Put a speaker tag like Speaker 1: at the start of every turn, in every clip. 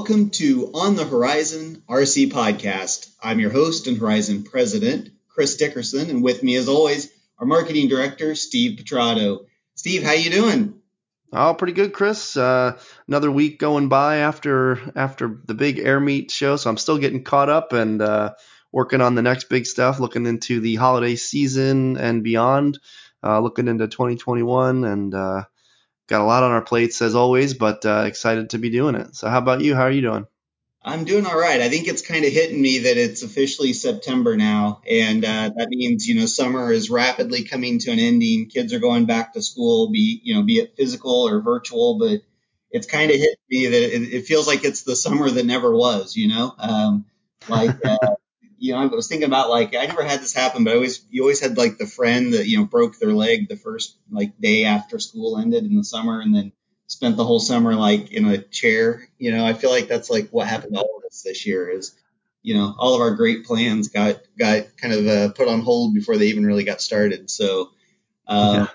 Speaker 1: Welcome to On the Horizon RC Podcast. I'm your host and Horizon President, Chris Dickerson, and with me, as always, our Marketing Director, Steve Petrato. Steve, how you doing?
Speaker 2: Oh, pretty good, Chris. Uh, another week going by after after the big air meet show, so I'm still getting caught up and uh, working on the next big stuff, looking into the holiday season and beyond, uh, looking into 2021, and uh, got a lot on our plates as always, but uh, excited to be doing it. So, how about you? How are you doing?
Speaker 1: I'm doing all right. I think it's kind of hitting me that it's officially September now, and uh, that means you know summer is rapidly coming to an ending. Kids are going back to school, be you know be it physical or virtual, but it's kind of hit me that it, it, feels like it's the summer that never was. You know, um, like uh, you know, I was thinking about like I never had this happen, but I always you always had like the friend that you know broke their leg the first like day after school ended in the summer, and then spent the whole summer like in a chair. You know, I feel like that's like what happened to all of us this year is, you know, all of our great plans got got kind of uh, put on hold before they even really got started. So, uh, yeah.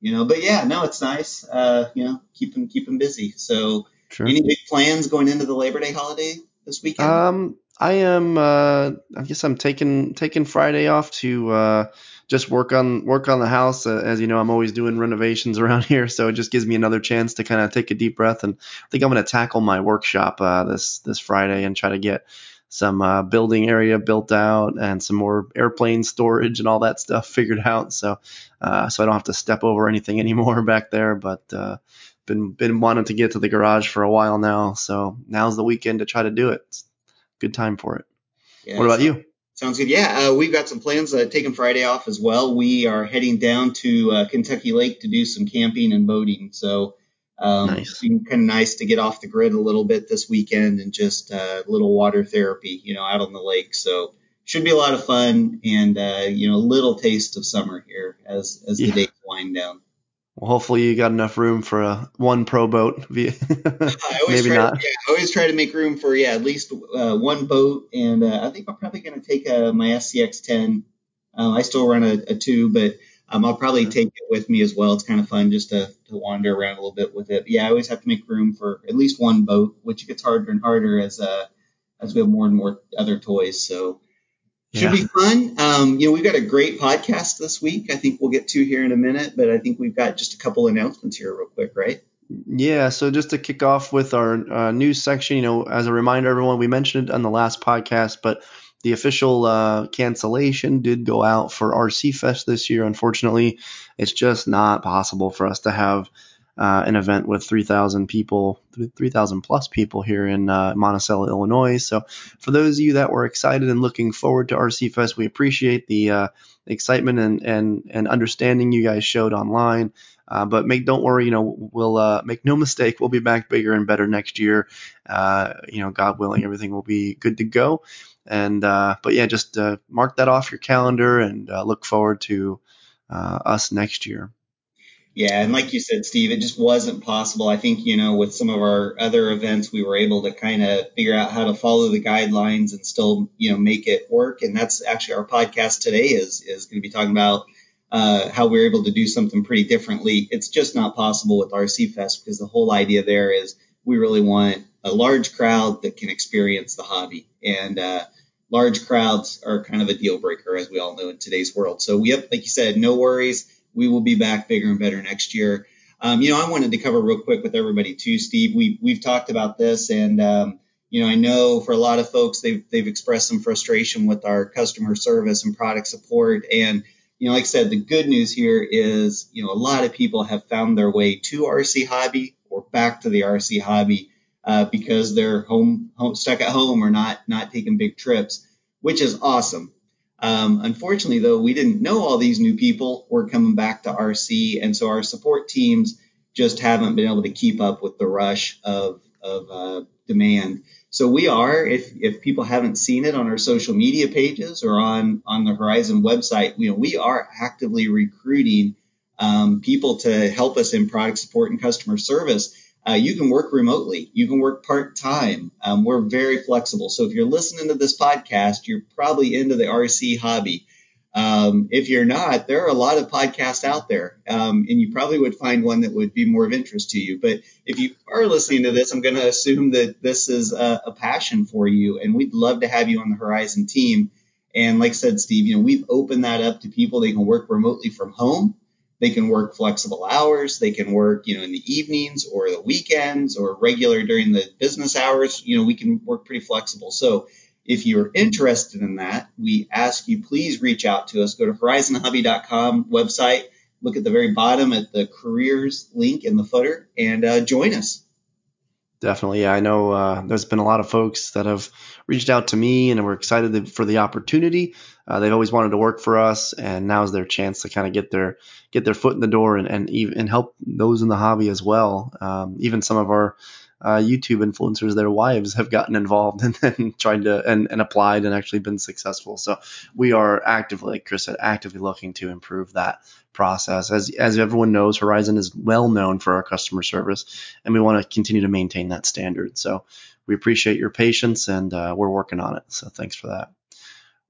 Speaker 1: you know, but yeah, no, it's nice. Uh, you know, keep them keep them busy. So, True. any big plans going into the Labor Day holiday this weekend?
Speaker 2: Um, I am. Uh, I guess I'm taking taking Friday off to uh, just work on work on the house. Uh, as you know, I'm always doing renovations around here, so it just gives me another chance to kind of take a deep breath. And I think I'm going to tackle my workshop uh, this this Friday and try to get some uh, building area built out and some more airplane storage and all that stuff figured out. So uh, so I don't have to step over anything anymore back there. But uh, been been wanting to get to the garage for a while now, so now's the weekend to try to do it. Good time for it. Yeah, what about you?
Speaker 1: Sounds good. Yeah, uh, we've got some plans. Uh, taking Friday off as well. We are heading down to uh, Kentucky Lake to do some camping and boating. So um, nice. it's been kind of nice to get off the grid a little bit this weekend and just uh, a little water therapy, you know, out on the lake. So should be a lot of fun and uh, you know a little taste of summer here as as the yeah. days wind down.
Speaker 2: Well, hopefully you got enough room for a one pro boat. Maybe
Speaker 1: not. Yeah, I always try to make room for yeah at least uh, one boat, and uh, I think I'm probably going to take uh, my SCX10. Um, I still run a, a two, but um, I'll probably take it with me as well. It's kind of fun just to, to wander around a little bit with it. But Yeah, I always have to make room for at least one boat, which gets harder and harder as uh, as we have more and more other toys. So should yeah. be fun. Um, you know, we've got a great podcast this week. I think we'll get to here in a minute, but I think we've got just a couple announcements here, real quick, right?
Speaker 2: Yeah. So just to kick off with our uh, news section, you know, as a reminder, everyone, we mentioned it on the last podcast, but the official uh, cancellation did go out for RC Fest this year. Unfortunately, it's just not possible for us to have uh, an event with 3,000 people, 3,000 plus people here in uh, Monticello, Illinois. So, for those of you that were excited and looking forward to RC Fest, we appreciate the uh, excitement and, and and understanding you guys showed online. Uh, but make don't worry, you know we'll uh, make no mistake, we'll be back bigger and better next year. Uh, you know, God willing, everything will be good to go. And but yeah, just mark that off your calendar and look forward to us next year.
Speaker 1: Yeah, and like you said, Steve, it just wasn't possible. I think, you know, with some of our other events, we were able to kind of figure out how to follow the guidelines and still, you know, make it work. And that's actually our podcast today is is going to be talking about uh, how we're able to do something pretty differently. It's just not possible with RC Fest because the whole idea there is we really want a large crowd that can experience the hobby. And uh, large crowds are kind of a deal breaker, as we all know in today's world. So, yep, like you said, no worries we will be back bigger and better next year. Um, you know, I wanted to cover real quick with everybody too, Steve. We we've talked about this, and um, you know, I know for a lot of folks, they've they've expressed some frustration with our customer service and product support. And you know, like I said, the good news here is, you know, a lot of people have found their way to RC Hobby or back to the RC Hobby uh, because they're home, home stuck at home or not not taking big trips, which is awesome. Um, unfortunately, though, we didn't know all these new people were coming back to RC, and so our support teams just haven't been able to keep up with the rush of, of uh, demand. So we are, if, if people haven't seen it on our social media pages or on, on the Horizon website, you know, we are actively recruiting um, people to help us in product support and customer service uh, you can work remotely. You can work part time. Um, we're very flexible. So if you're listening to this podcast, you're probably into the RC hobby. Um, if you're not, there are a lot of podcasts out there, um, and you probably would find one that would be more of interest to you. But if you are listening to this, I'm going to assume that this is a, a, passion for you, and we'd love to have you on the Horizon team. And like I said, Steve, you know, we've opened that up to people. They can work remotely from home. They can work flexible hours. They can work, you know, in the evenings or the weekends or regular during the business hours. You know, we can work pretty flexible. So if you're interested in that, we ask you please reach out to us. Go to horizonhobby.com website, look at the very bottom at the careers link in the footer, and uh, join us.
Speaker 2: Definitely. Yeah, I know uh, there's been a lot of folks that have reached out to me and we're excited for the opportunity. Uh, they've always wanted to work for us, and now is their chance to kind of get their get their foot in the door and and, even, and help those in the hobby as well. Um, even some of our uh, YouTube influencers, their wives have gotten involved and, and tried to and, and applied and actually been successful. So we are actively, like Chris said, actively looking to improve that process. As as everyone knows, Horizon is well known for our customer service, and we want to continue to maintain that standard. So we appreciate your patience, and uh, we're working on it. So thanks for that.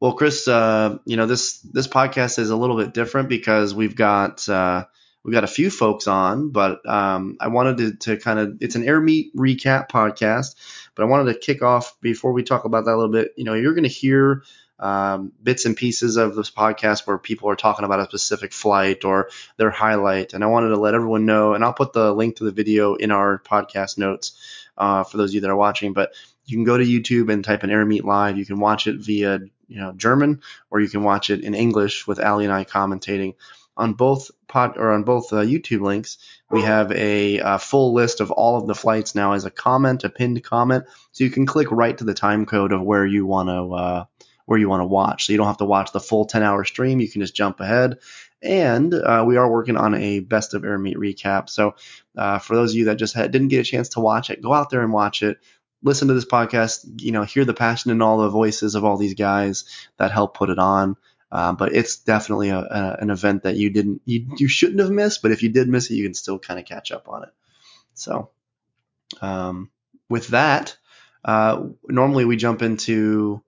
Speaker 2: Well, Chris, uh, you know this this podcast is a little bit different because we've got uh, We've got a few folks on, but um, I wanted to, to kind of it's an air meet recap podcast, but I wanted to kick off before we talk about that a little bit. You know, you're going to hear um, bits and pieces of this podcast where people are talking about a specific flight or their highlight, and I wanted to let everyone know. And I'll put the link to the video in our podcast notes uh, for those of you that are watching, but. You can go to YouTube and type in Air Meet Live. You can watch it via you know German, or you can watch it in English with Ali and I commentating on both pod or on both uh, YouTube links, we have a, a, full list of all of the flights now as a comment, a pinned comment, so you can click right to the time code of where you want to uh, where you want to watch. So you don't have to watch the full 10 hour stream. You can just jump ahead. And uh, we are working on a best of air meet recap. So uh, for those of you that just had, didn't get a chance to watch it, go out there and watch it listen to this podcast, you know, hear the passion in all the voices of all these guys that help put it on. Uh, but it's definitely a, a, an event that you didn't you, you shouldn't have missed. But if you did miss it, you can still kind of catch up on it. So um, with that, uh, normally we jump into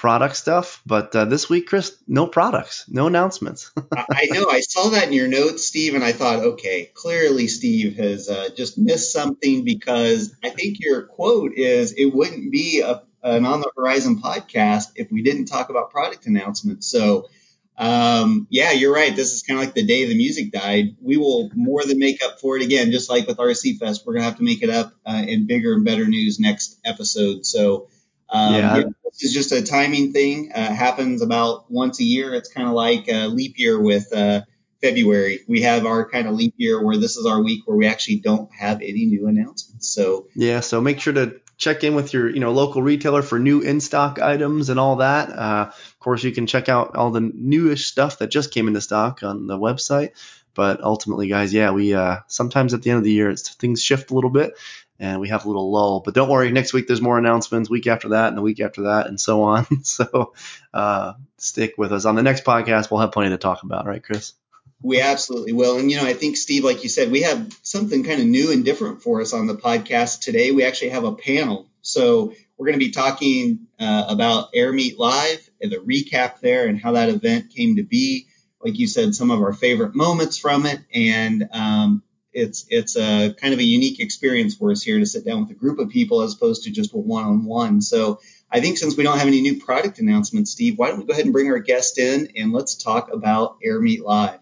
Speaker 2: product stuff, but uh, this week, Chris, no products, no announcements.
Speaker 1: I know. I saw that in your notes, Steve, and I thought, okay, clearly Steve has uh, just missed something because I think your quote is, "It wouldn't be a an On the Horizon podcast if we didn't talk about product announcements. So, um, yeah, you're right. This is kind of like the day the music died. We will more than make up for it again, just like with RC Fest. We're going to have to make it up uh, in bigger and better news next episode. So, um, yeah. yeah. this is just a timing thing. Uh, happens about once a year. It's kind of like a leap year with uh, February. We have our kind of leap year where this is our week where we actually don't have any new announcements. So
Speaker 2: yeah, so make sure to check in with your you know local retailer for new in stock items and all that. Uh, of course, you can check out all the newish stuff that just came into stock on the website. But ultimately, guys, yeah, we uh, sometimes at the end of the year things shift a little bit and we have a little lull. But don't worry, next week there's more announcements. Week after that, and the week after that, and so on. so uh, stick with us on the next podcast. We'll have plenty to talk about, right, Chris?
Speaker 1: We absolutely will. And, you know, I think, Steve, like you said, we have something kind of new and different for us on the podcast today. We actually have a panel. So we're going to be talking uh, about Air Meet Live and the recap there and how that event came to be. Like you said, some of our favorite moments from it. And um, it's it's a kind of a unique experience for us here to sit down with a group of people as opposed to just a one-on-one. So I think since we don't have any new product announcements, Steve, why don't we go ahead and bring our guest in and let's talk about Air Meet Live.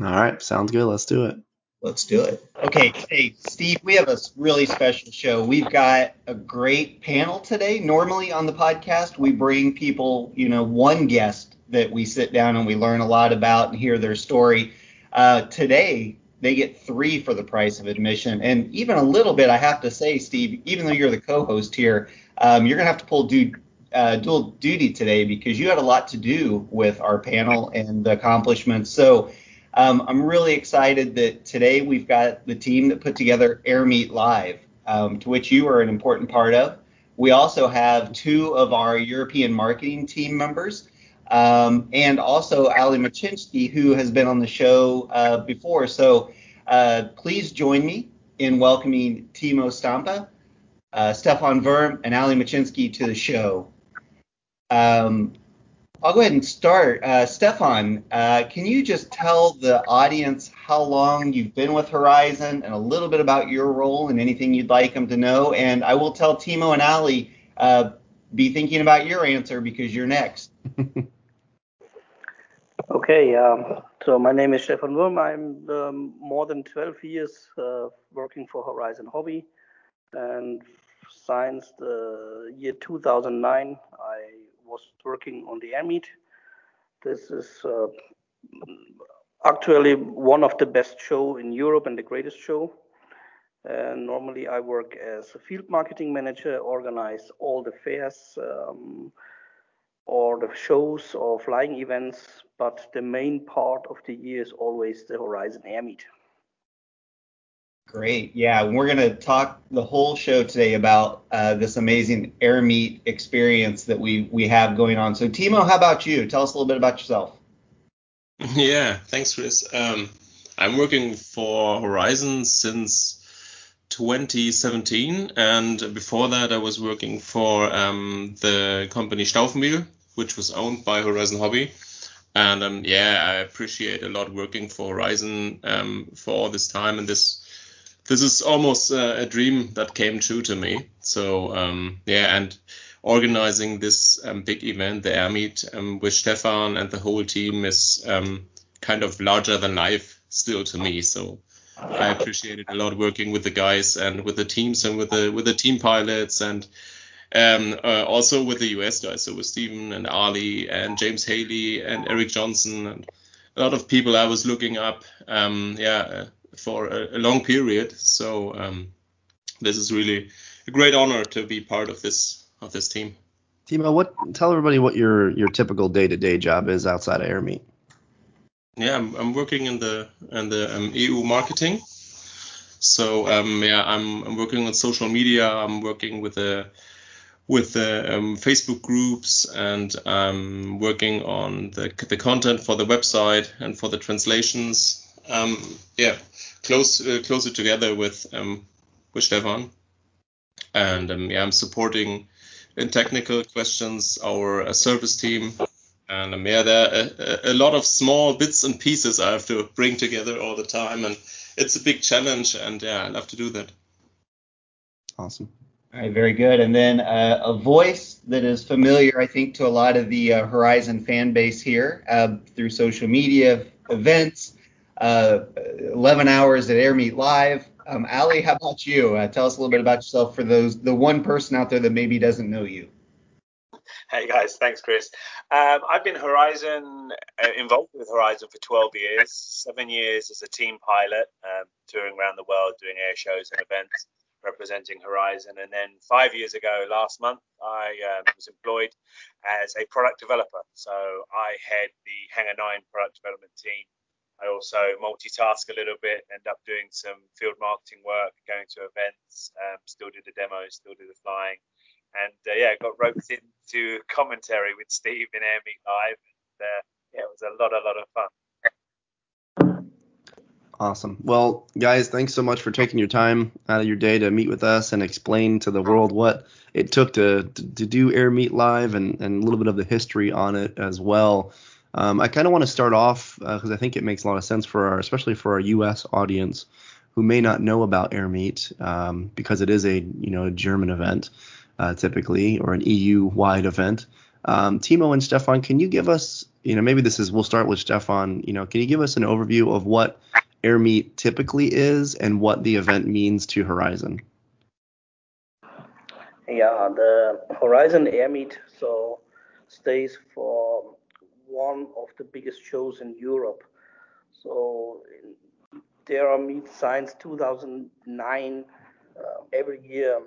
Speaker 2: All right, sounds good. Let's do it.
Speaker 1: Let's do it. Okay, hey, Steve, we have a really special show. We've got a great panel today. Normally on the podcast, we bring people, you know, one guest that we sit down and we learn a lot about and hear their story. Uh, today, they get three for the price of admission. And even a little bit, I have to say, Steve, even though you're the co host here, um, you're going to have to pull du- uh, dual duty today because you had a lot to do with our panel and the accomplishments. So, um, I'm really excited that today we've got the team that put together Air Meet Live, um, to which you are an important part of. We also have two of our European marketing team members, um, and also Ali Machinchy, who has been on the show uh, before. So uh, please join me in welcoming Timo Stampa, uh, Stefan Wurm, and Ali Machinchy to the show. Um, I'll go ahead and start. Uh, Stefan, uh, can you just tell the audience how long you've been with Horizon and a little bit about your role and anything you'd like them to know? And I will tell Timo and Ali, uh, be thinking about your answer because you're next.
Speaker 3: okay, um, so my name is Stefan Wurm. I'm um, more than 12 years uh, working for Horizon Hobby. And since the year 2009, I was working on the AirMeet. This is uh, actually one of the best show in Europe and the greatest show. And normally I work as a field marketing manager, organize all the fairs um, or the shows or flying events, but the main part of the year is always the Horizon AirMeet.
Speaker 1: Great. Yeah, we're going to talk the whole show today about uh, this amazing AirMeet experience that we we have going on. So, Timo, how about you? Tell us a little bit about yourself.
Speaker 4: Yeah, thanks, Chris. Um, I'm working for Horizon since 2017, and before that, I was working for um, the company Staufenbiel, which was owned by Horizon Hobby. And um, yeah, I appreciate a lot working for Horizon um, for all this time and this this is almost uh, a dream that came true to me. So um, yeah, and organizing this um, big event, the Air Meet, um, with Stefan and the whole team is um, kind of larger than life still to me. So I appreciate it a lot working with the guys and with the teams and with the with the team pilots and um, uh, also with the US guys. So with Stephen and Ali and James Haley and Eric Johnson and a lot of people I was looking up. Um, yeah, uh, for a, a long period. So um, this is really a great honor to be part of this of this team.
Speaker 2: Timo, what tell everybody what your your typical day to day job is outside of AirMeet.
Speaker 4: Yeah, I'm, I'm working in the in the um, EU marketing. So um, yeah, I'm, I'm working on social media. I'm working with the with the um, Facebook groups and I'm working on the the content for the website and for the translations. Um, yeah, close uh, closer together with um, with Stefan, and um, yeah, I'm supporting in technical questions our uh, service team, and um, yeah, there are a, a, lot of small bits and pieces I have to bring together all the time, and it's a big challenge, and yeah, I love to do that.
Speaker 2: Awesome.
Speaker 1: All right, very good. And then uh, a voice that is familiar, I think, to a lot of the uh, Horizon fan base here uh, through social media events uh, 11 hours at AirMeet Live. Um, Ali, how about you? Uh, tell us a little bit about yourself for those the one person out there that maybe doesn't know you.
Speaker 5: Hey guys, thanks Chris. Um, I've been Horizon uh, involved with Horizon for 12 years, seven years as a team pilot, um, touring around the world doing air shows and events representing Horizon. And then five years ago, last month, I um, was employed as a product developer. So I head the Hangar 9 product development team I also multitask a little bit, end up doing some field marketing work, going to events, um, still do the demos, still do the flying. And uh, yeah, got roped into commentary with Steve in AirMeet Live. And uh, yeah, it was a lot, a lot of fun.
Speaker 2: Awesome. Well, guys, thanks so much for taking your time out of your day to meet with us and explain to the world what it took to, to, to do AirMeet Live and, and a little bit of the history on it as well. Um, I kind of want to start off because uh, I think it makes a lot of sense for our, especially for our U.S. audience who may not know about AirMeet um, because it is a you know a German event uh, typically or an EU-wide event. Um, Timo and Stefan, can you give us you know maybe this is we'll start with Stefan. You know, can you give us an overview of what AirMeet typically is and what the event means to Horizon?
Speaker 3: Yeah, the Horizon AirMeet so stays for one of the biggest shows in Europe. So there are meet signs 2009 uh, every year.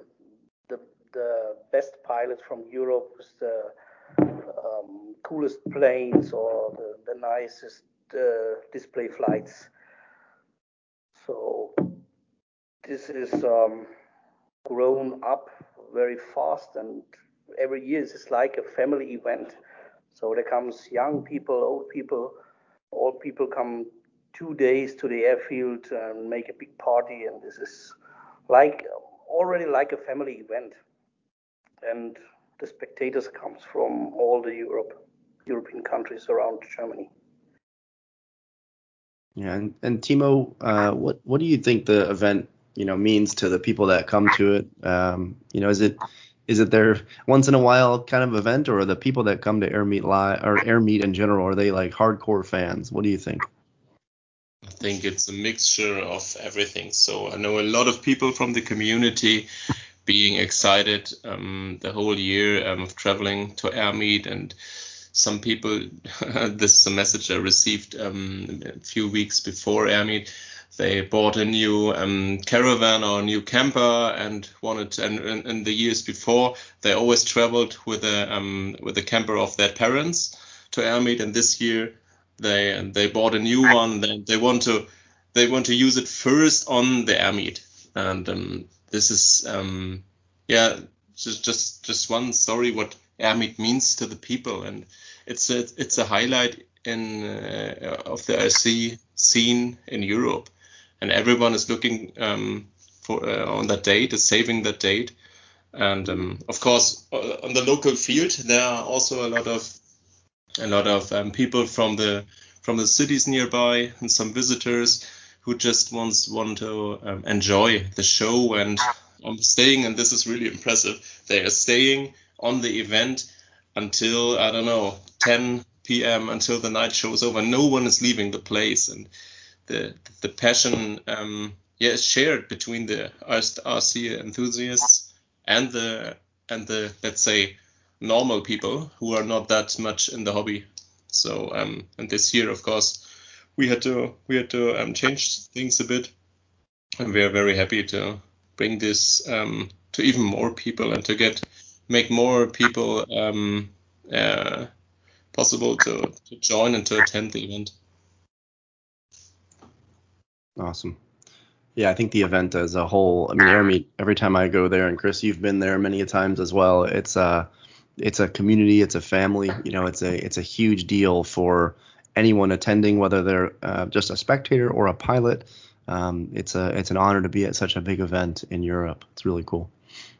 Speaker 3: The the best pilots from Europe with the um, coolest planes or the, the nicest uh, display flights. So this is um, grown up very fast and every year it's like a family event so there comes young people, old people, all people come two days to the airfield and make a big party, and this is like already like a family event. And the spectators comes from all the Europe. European countries around Germany.
Speaker 2: Yeah, and, and Timo, uh, what what do you think the event you know means to the people that come to it? Um, you know, is it is it their once in a while kind of event, or the people that come to Air Meet Live or Air Meet in general are they like hardcore fans? What do you think?
Speaker 4: I think it's a mixture of everything. So I know a lot of people from the community being excited um, the whole year um, of traveling to Air Meet and some people, this is a message I received um, a few weeks before Air Meet. They bought a new um, caravan or a new camper and wanted, and in the years before, they always traveled with a um, with a camper of their parents to Air Meet, and this year they they bought a new one. They, they want to they want to use it first on the Air Meet, and um, this is um, yeah just just just one story what Air Meet means to the people, and it's a it's a highlight in uh, of the RC scene in Europe, and everyone is looking um, for uh, on that date, is saving that date, and um, of course uh, on the local field there are also a lot of a lot of um, people from the from the cities nearby and some visitors who just wants want to um, enjoy the show and um, staying. And this is really impressive. They are staying on the event until I don't know 10 p.m. until the night show is over. No one is leaving the place, and the the passion um, yeah is shared between the RC enthusiasts and the and the let's say normal people who are not that much in the hobby. So um, and this year, of course, we had to we had to um, change things a bit, and we are very happy to bring this um, to even more people and to get make more people um, uh, possible to, to join and to attend the event.
Speaker 2: Awesome. Yeah, I think the event as a whole. I mean, Air Every time I go there, and Chris, you've been there many times as well. It's a, it's a community. It's a family. You know, it's a, it's a huge deal for anyone attending, whether they're uh, just a spectator or a pilot. Um, it's a, it's an honor to be at such a big event in Europe. It's really cool.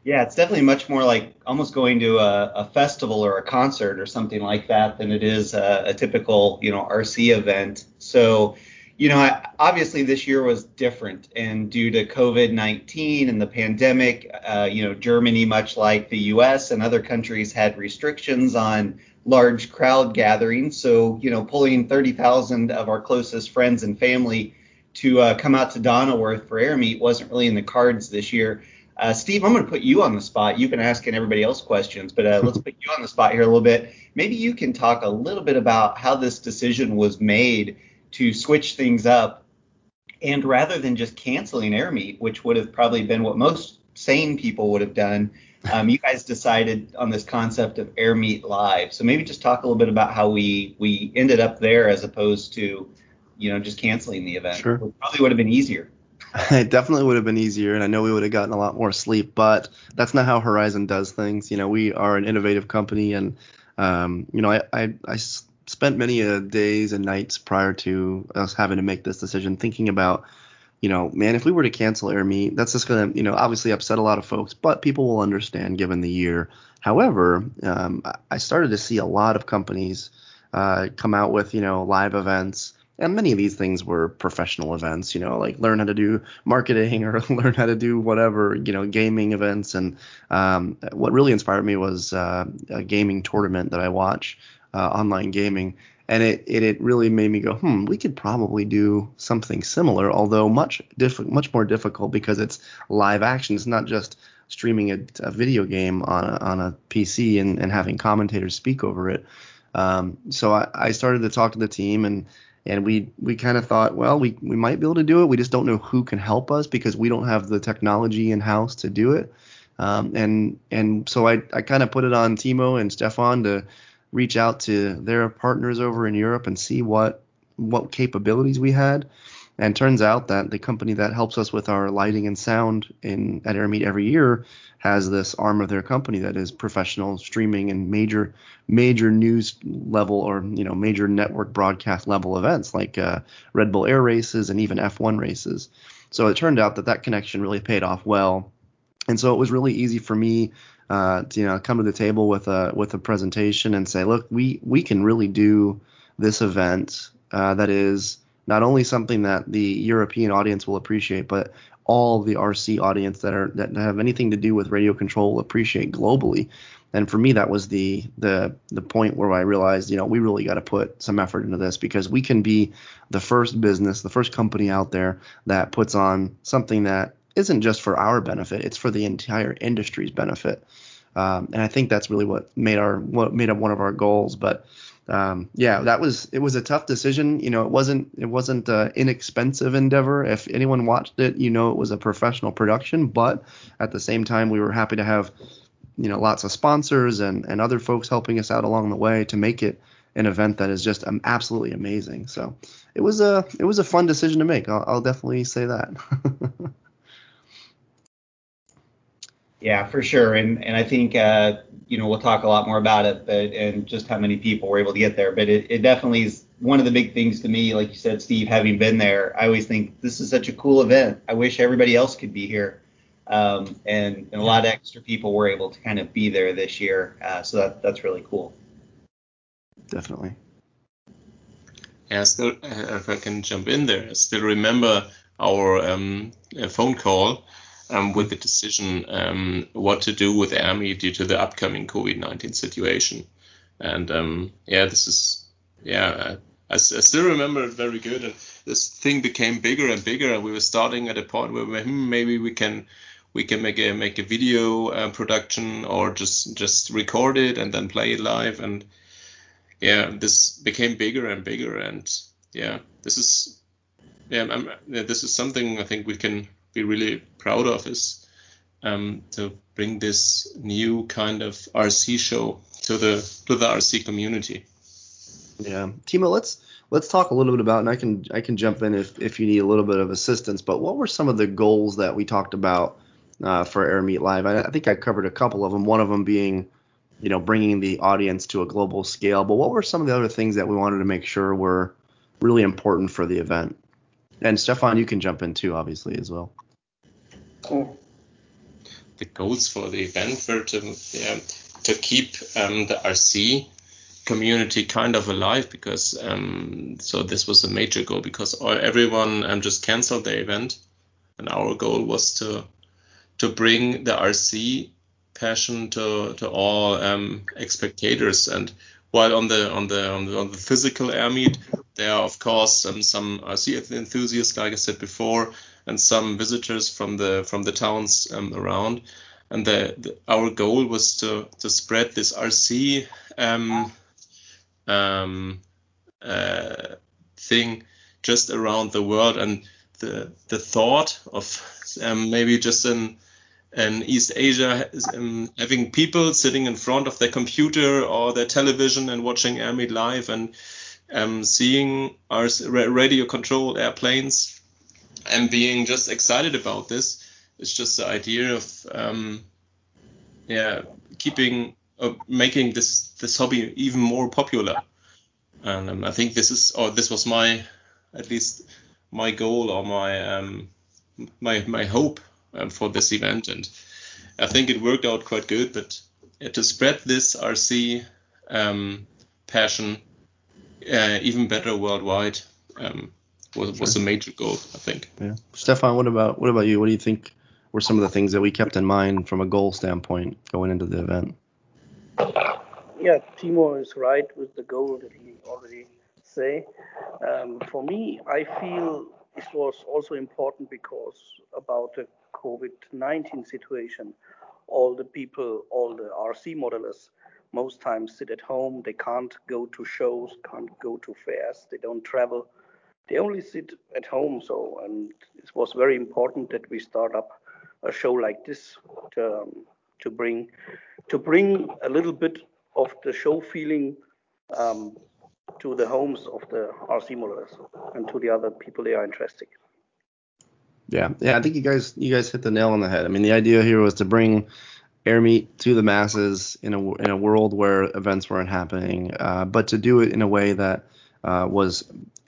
Speaker 1: Yeah, it's definitely much more like almost going to a, a festival or a concert or something like that than it is a, a typical, you know, RC event. So, you know, I, obviously this year was different, and due to COVID-19 and the pandemic, uh, you know, Germany, much like the U.S. and other countries, had restrictions on large crowd gatherings. So, you know, pulling 30,000 of our closest friends and family to uh, come out to Donauwörth for Air Meet wasn't really in the cards this year. Uh, Steve, I'm going to put you on the spot. You've been asking everybody else questions, but uh, let's put you on the spot here a little bit. Maybe you can talk a little bit about how this decision was made to switch things up, and rather than just canceling Air Meet, which would have probably been what most sane people would have done, um, you guys decided on this concept of Air Meet Live. So maybe just talk a little bit about how we we ended up there as opposed to, you know, just canceling the event.
Speaker 2: Sure.
Speaker 1: It probably would have been easier.
Speaker 2: it definitely would have been easier, and I know we would have gotten a lot more sleep. But that's not how Horizon does things. You know, we are an innovative company, and um, you know, I, I, I spent many uh, days and nights prior to us having to make this decision, thinking about, you know, man, if we were to cancel Air Meet, that's just gonna, you know, obviously upset a lot of folks, but people will understand given the year. However, um, I started to see a lot of companies uh, come out with, you know, live events and many of these things were professional events, you know, like learn how to do marketing or learn how to do whatever, you know, gaming events. And um, what really inspired me was uh, a gaming tournament that I watch, uh, online gaming, and it, it it really made me go, hmm, we could probably do something similar, although much diff- much more difficult because it's live action. It's not just streaming a, a video game on a, on a PC and, and having commentators speak over it. Um, so I, I started to talk to the team and and we we kind of thought, well, we we might be able to do it. We just don't know who can help us because we don't have the technology in house to do it. Um, and and so I I kind of put it on Timo and Stefan to reach out to their partners over in Europe and see what what capabilities we had. And turns out that the company that helps us with our lighting and sound in at Air Meet every year has this arm of their company that is professional streaming and major major news level or you know major network broadcast level events like uh, Red Bull Air races and even F1 races. So it turned out that that connection really paid off well. And so it was really easy for me uh, to you know come to the table with a with a presentation and say, look, we we can really do this event uh, that is not only something that the European audience will appreciate, but all the RC audience that are that have anything to do with radio control will appreciate globally. And for me, that was the the the point where I realized, you know, we really got to put some effort into this because we can be the first business, the first company out there that puts on something that isn't just for our benefit; it's for the entire industry's benefit. Um, and I think that's really what made our what made up one of our goals. But um, yeah, that was it was a tough decision. You know, it wasn't it wasn't an inexpensive endeavor. If anyone watched it, you know it was a professional production. But at the same time, we were happy to have you know lots of sponsors and and other folks helping us out along the way to make it an event that is just um, absolutely amazing. So it was a it was a fun decision to make. I'll, I'll definitely say that.
Speaker 1: yeah, for sure. And and I think uh, you know we'll talk a lot more about it, but and just how many people were able to get there. But it, it definitely is one of the big things to me. Like you said, Steve, having been there, I always think this is such a cool event. I wish everybody else could be here um, and, and, a lot of extra people were able to kind of be there this year. Uh, so that, that's really cool.
Speaker 2: Definitely.
Speaker 4: Yeah, still, uh, if I can jump in there, I still remember our um, phone call um, with the decision um, what to do with AirMeet due to the upcoming COVID 19 situation. And um, yeah, this is, yeah, I, I, still remember it very good. And this thing became bigger and bigger. And we were starting at a point where hmm, maybe we can we can make a make a video uh, production or just just record it and then play it live and yeah this became bigger and bigger and yeah this is yeah, I'm, yeah this is something I think we can be really proud of is um, to bring this new kind of RC show to the to the RC community.
Speaker 2: Yeah, Timo, let's let's talk a little bit about, and I can I can jump in if if you need a little bit of assistance. But what were some of the goals that we talked about uh, for AirMeet Live. I, I, think I covered a couple of them. One of them being, you know, bringing the audience to a global scale. But what were some of the other things that we wanted to make sure were really important for the event? And Stefan, you can jump in too, obviously, as well.
Speaker 4: Cool. The goals for the event were to yeah, to keep um, the RC community kind of alive because um, so this was a major goal because everyone um, just canceled the event and our goal was to to bring the RC passion to to all um, spectators. And while on the on the on the, on the physical AirMeet, there are of course um, some RC enthusiasts, like I said before, and some visitors from the from the towns um, around. And the, the, our goal was to to spread this RC um, um, uh, thing just around the world and the the thought of um, maybe just an in East Asia, um, having people sitting in front of their computer or their television and watching AirMeet live and um, seeing our radio controlled airplanes and being just excited about this. It's just the idea of, um, yeah, keeping, uh, making this this hobby even more popular. And um, I think this is, or this was my, at least my goal or my um, my my hope um, for this event, and I think it worked out quite good. But uh, to spread this RC um, passion uh, even better worldwide um, was, was a major goal, I think.
Speaker 2: Yeah, Stefan, what about what about you? What do you think were some of the things that we kept in mind from a goal standpoint going into the event?
Speaker 3: Yeah, Timo is right with the goal that he already say. Um, for me, I feel this was also important because about the COVID-19 situation, all the people, all the RC modelers, most times sit at home. They can't go to shows, can't go to fairs. They don't travel. They only sit at home. So, and it was very important that we start up a show like this to, um, to bring to bring a little bit of the show feeling um, to the homes of the RC modelers and to the other people they are interested.
Speaker 2: Yeah, yeah, I think you guys you guys hit the nail on the head. I mean, the idea here was to bring AirMeet to the masses in a in a world where events weren't happening, uh, but to do it in a way that uh, was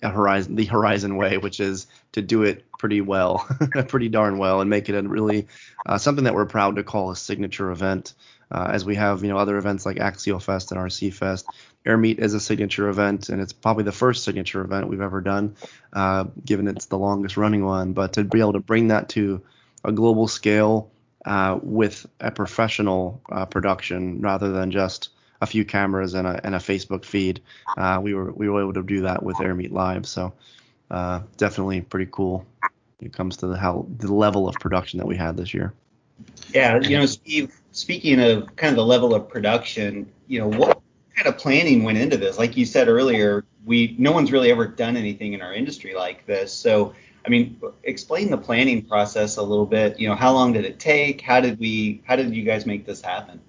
Speaker 2: a horizon the horizon way, which is to do it pretty well, pretty darn well, and make it a really uh, something that we're proud to call a signature event. Uh, as we have, you know, other events like Axial Fest and RC Fest. Air Meet is a signature event, and it's probably the first signature event we've ever done, uh, given it's the longest running one. But to be able to bring that to a global scale uh, with a professional uh, production rather than just a few cameras and a, and a Facebook feed. Uh, we were we were able to do that with Air Meet Live, so uh, definitely pretty cool when it comes to the how the level of production that we had this year.
Speaker 1: Yeah, you know, Steve. Speaking of kind of the level of production, you know, what kind of planning went into this? Like you said earlier, we no one's really ever done anything in our industry like this. So, I mean, explain the planning process a little bit. You know, how long did it take? How did we? How did you guys make this happen?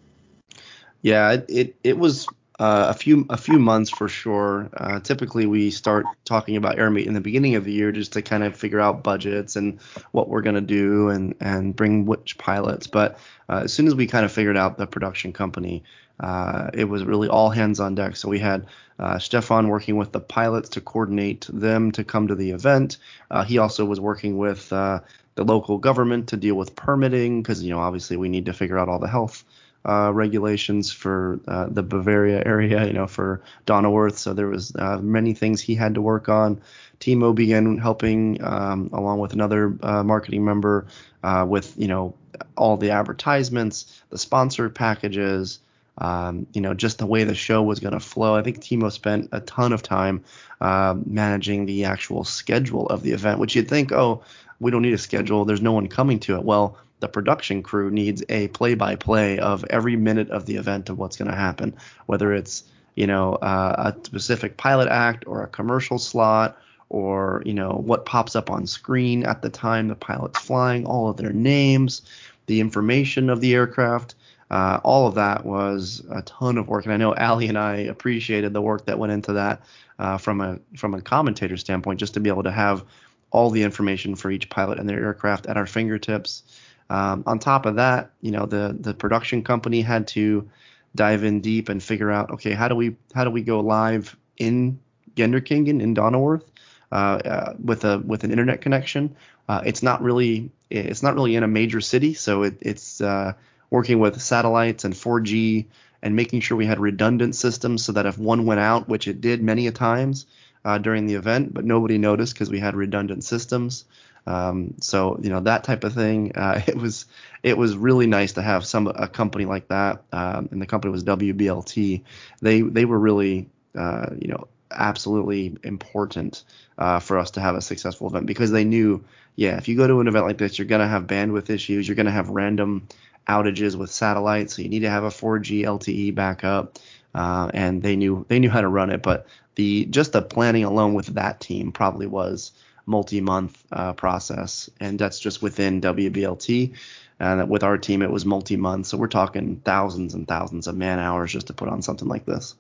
Speaker 2: Yeah, it it, it was uh, a few a few months for sure. Uh, typically, we start talking about air meet in the beginning of the year just to kind of figure out budgets and what we're gonna do and and bring which pilots. But uh, as soon as we kind of figured out the production company, uh, it was really all hands on deck. So we had uh, Stefan working with the pilots to coordinate them to come to the event. Uh, he also was working with the local government to deal with permitting because you know obviously we need to figure out all the health uh, regulations for uh, the Bavaria area, you know, for Donauwörth. So there was uh, many things he had to work on. Timo began helping um, along with another uh, marketing member uh, with, you know, all the advertisements, the sponsored packages, um, you know, just the way the show was going to flow. I think Timo spent a ton of time uh, managing the actual schedule of the event, which you'd think, oh, we don't need a schedule. There's no one coming to it. Well, the production crew needs a play-by-play of every minute of the event of what's going to happen, whether it's you know uh, a specific pilot act or a commercial slot or you know what pops up on screen at the time the pilot's flying, all of their names, the information of the aircraft. Uh, all of that was a ton of work, and I know Ali and I appreciated the work that went into that uh, from a from a commentator standpoint, just to be able to have all the information for each pilot and their aircraft at our fingertips. Um, on top of that, you know, the the production company had to dive in deep and figure out, okay, how do we how do we go live in Genderkingen in Donauwörth uh, uh, with a with an internet connection? Uh, it's not really it's not really in a major city, so it, it's uh, working with satellites and 4G and making sure we had redundant systems so that if one went out, which it did many a times uh, during the event, but nobody noticed because we had redundant systems. Um, so you know that type of thing. Uh, it was it was really nice to have some a company like that, um, and the company was WBLT. They they were really uh, you know absolutely important uh, for us to have a successful event because they knew yeah if you go to an event like this you're gonna have bandwidth issues you're gonna have random outages with satellites so you need to have a 4G LTE backup. Uh, and they knew they knew how to run it, but the just the planning alone with that team probably was multi-month uh, process, and that's just within WBLT. And with our team, it was multi-month, so we're talking thousands and thousands of man hours just to put on something like this.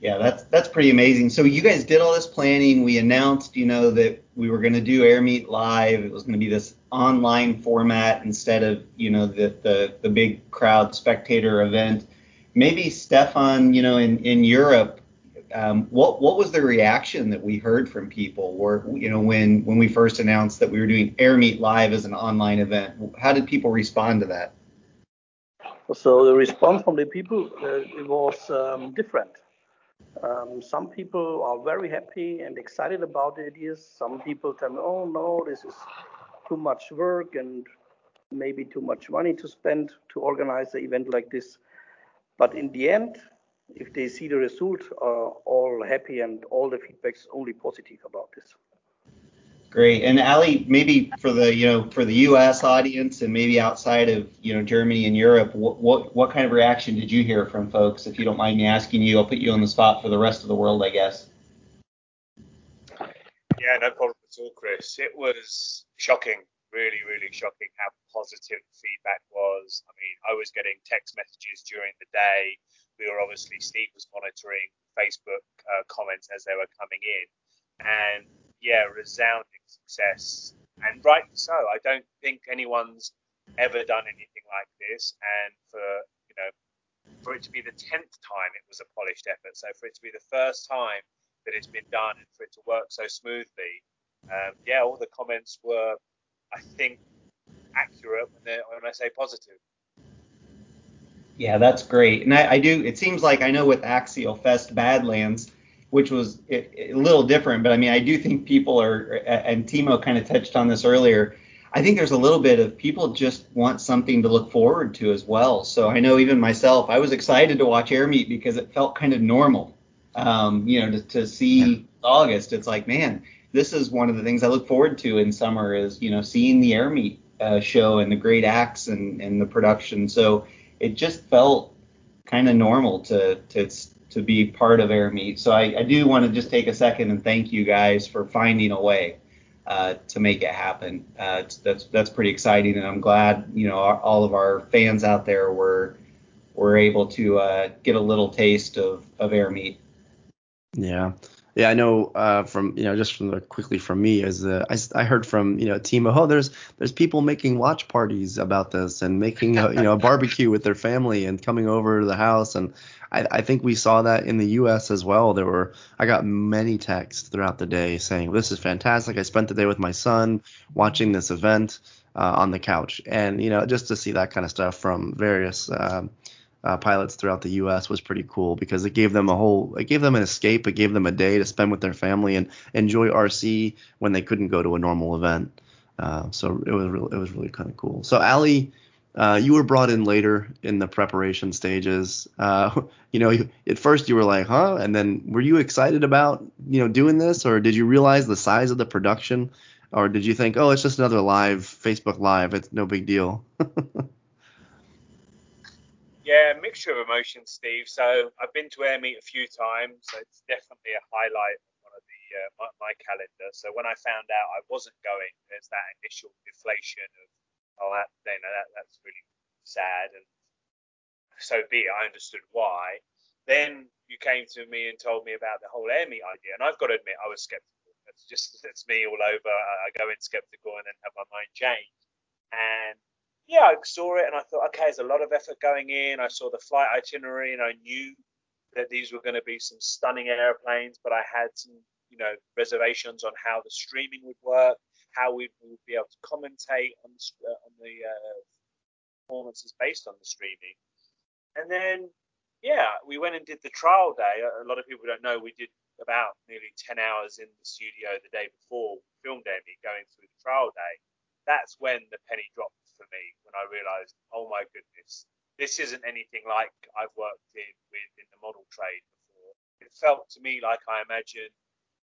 Speaker 1: Yeah, that's that's pretty amazing. So you guys did all this planning. We announced, you know, that we were going to do Air Meet live. It was going to be this online format instead of, you know, the the, the big crowd spectator event. Maybe Stefan, you know, in in Europe, um, what what was the reaction that we heard from people? Or you know when when we first announced that we were doing Air Meet Live as an online event, how did people respond to that?
Speaker 3: So the response from the people uh, it was um, different. Um, some people are very happy and excited about the ideas. Some people tell me, "Oh no, this is too much work and maybe too much money to spend to organize an event like this." But in the end, if they see the result, are all happy and all the feedback's only positive about this.
Speaker 1: Great. And Ali, maybe for the you know for the U.S. audience and maybe outside of you know Germany and Europe, what what what kind of reaction did you hear from folks? If you don't mind me asking you, I'll put you on the spot for the rest of the world, I guess.
Speaker 5: Yeah, no problem at all, Chris. It was shocking, really, really shocking how positive the feedback was. I mean, I was getting text messages during the day we were obviously Steve was monitoring Facebook uh, comments as they were coming in, and yeah, resounding success, and rightly so. I don't think anyone's ever done anything like this, and for you know, for it to be the tenth time it was a polished effort, so for it to be the first time that it's been done, and for it to work so smoothly, um, yeah, all the comments were, I think, accurate when, when I say positive.
Speaker 1: Yeah, that's great. And I, I, do. It seems like I know with Axial Fest Badlands, which was a, a little different, but I mean, I do think people are, and Timo kind of touched on this earlier. I think there's a little bit of people just want something to look forward to as well. So I know even myself, I was excited to watch Air Meet because it felt kind of normal. Um, you know, to, to see yeah. August, it's like, man, this is one of the things I look forward to in summer is, you know, seeing the Air Meet uh, show and the great acts and, and the production. So it just felt kind of normal to, to to be part of Air Meet. So I, I do want to just take a second and thank you guys for finding a way uh, to make it happen. Uh, that's that's pretty exciting, and I'm glad you know our, all of our fans out there were were able to uh, get a little taste of of Air Meet.
Speaker 2: Yeah. Yeah, I know uh, from you know just from the quickly from me as uh, I, I heard from you know Timo, oh there's there's people making watch parties about this and making a, you know a barbecue with their family and coming over to the house and I, I think we saw that in the U.S. as well. There were I got many texts throughout the day saying this is fantastic. I spent the day with my son watching this event uh, on the couch, and you know just to see that kind of stuff from various uh, uh, pilots throughout the U.S. was pretty cool because it gave them a whole, it gave them an escape, it gave them a day to spend with their family and enjoy RC when they couldn't go to a normal event. Uh, so it was really, it was really kind of cool. So Ali, uh, you were brought in later in the preparation stages. Uh, you know, at first you were like, huh? And then were you excited about, you know, doing this or did you realize the size of the production or did you think, oh, it's just another live Facebook live. It's no big deal.
Speaker 5: yeah, a mixture of emotions, Steve. So I've been to Air Meet a few times. So it's definitely a highlight of one of the uh, my, my, calendar. So when I found out I wasn't going, there's that initial deflation of oh, that, you know, that, that's really sad. And so be it, I understood why. Then you came to me and told me about the whole air meet idea. And I've got to admit, I was skeptical. That's just, that's me all over. I go in skeptical and then have my mind changed. And yeah, I saw it and I thought, okay, there's a lot of effort going in. I saw the flight itinerary and I knew that these were going to be some stunning airplanes, but I had some, you know, reservations on how the streaming would work how we would be able to commentate on the, uh, on the uh, performances based on the streaming. And then, yeah, we went and did the trial day. A lot of people don't know we did about nearly 10 hours in the studio the day before we filmed going through the trial day. That's when the penny dropped for me when I realized, oh my goodness, this isn't anything like I've worked in with in the model trade before. It felt to me like I imagine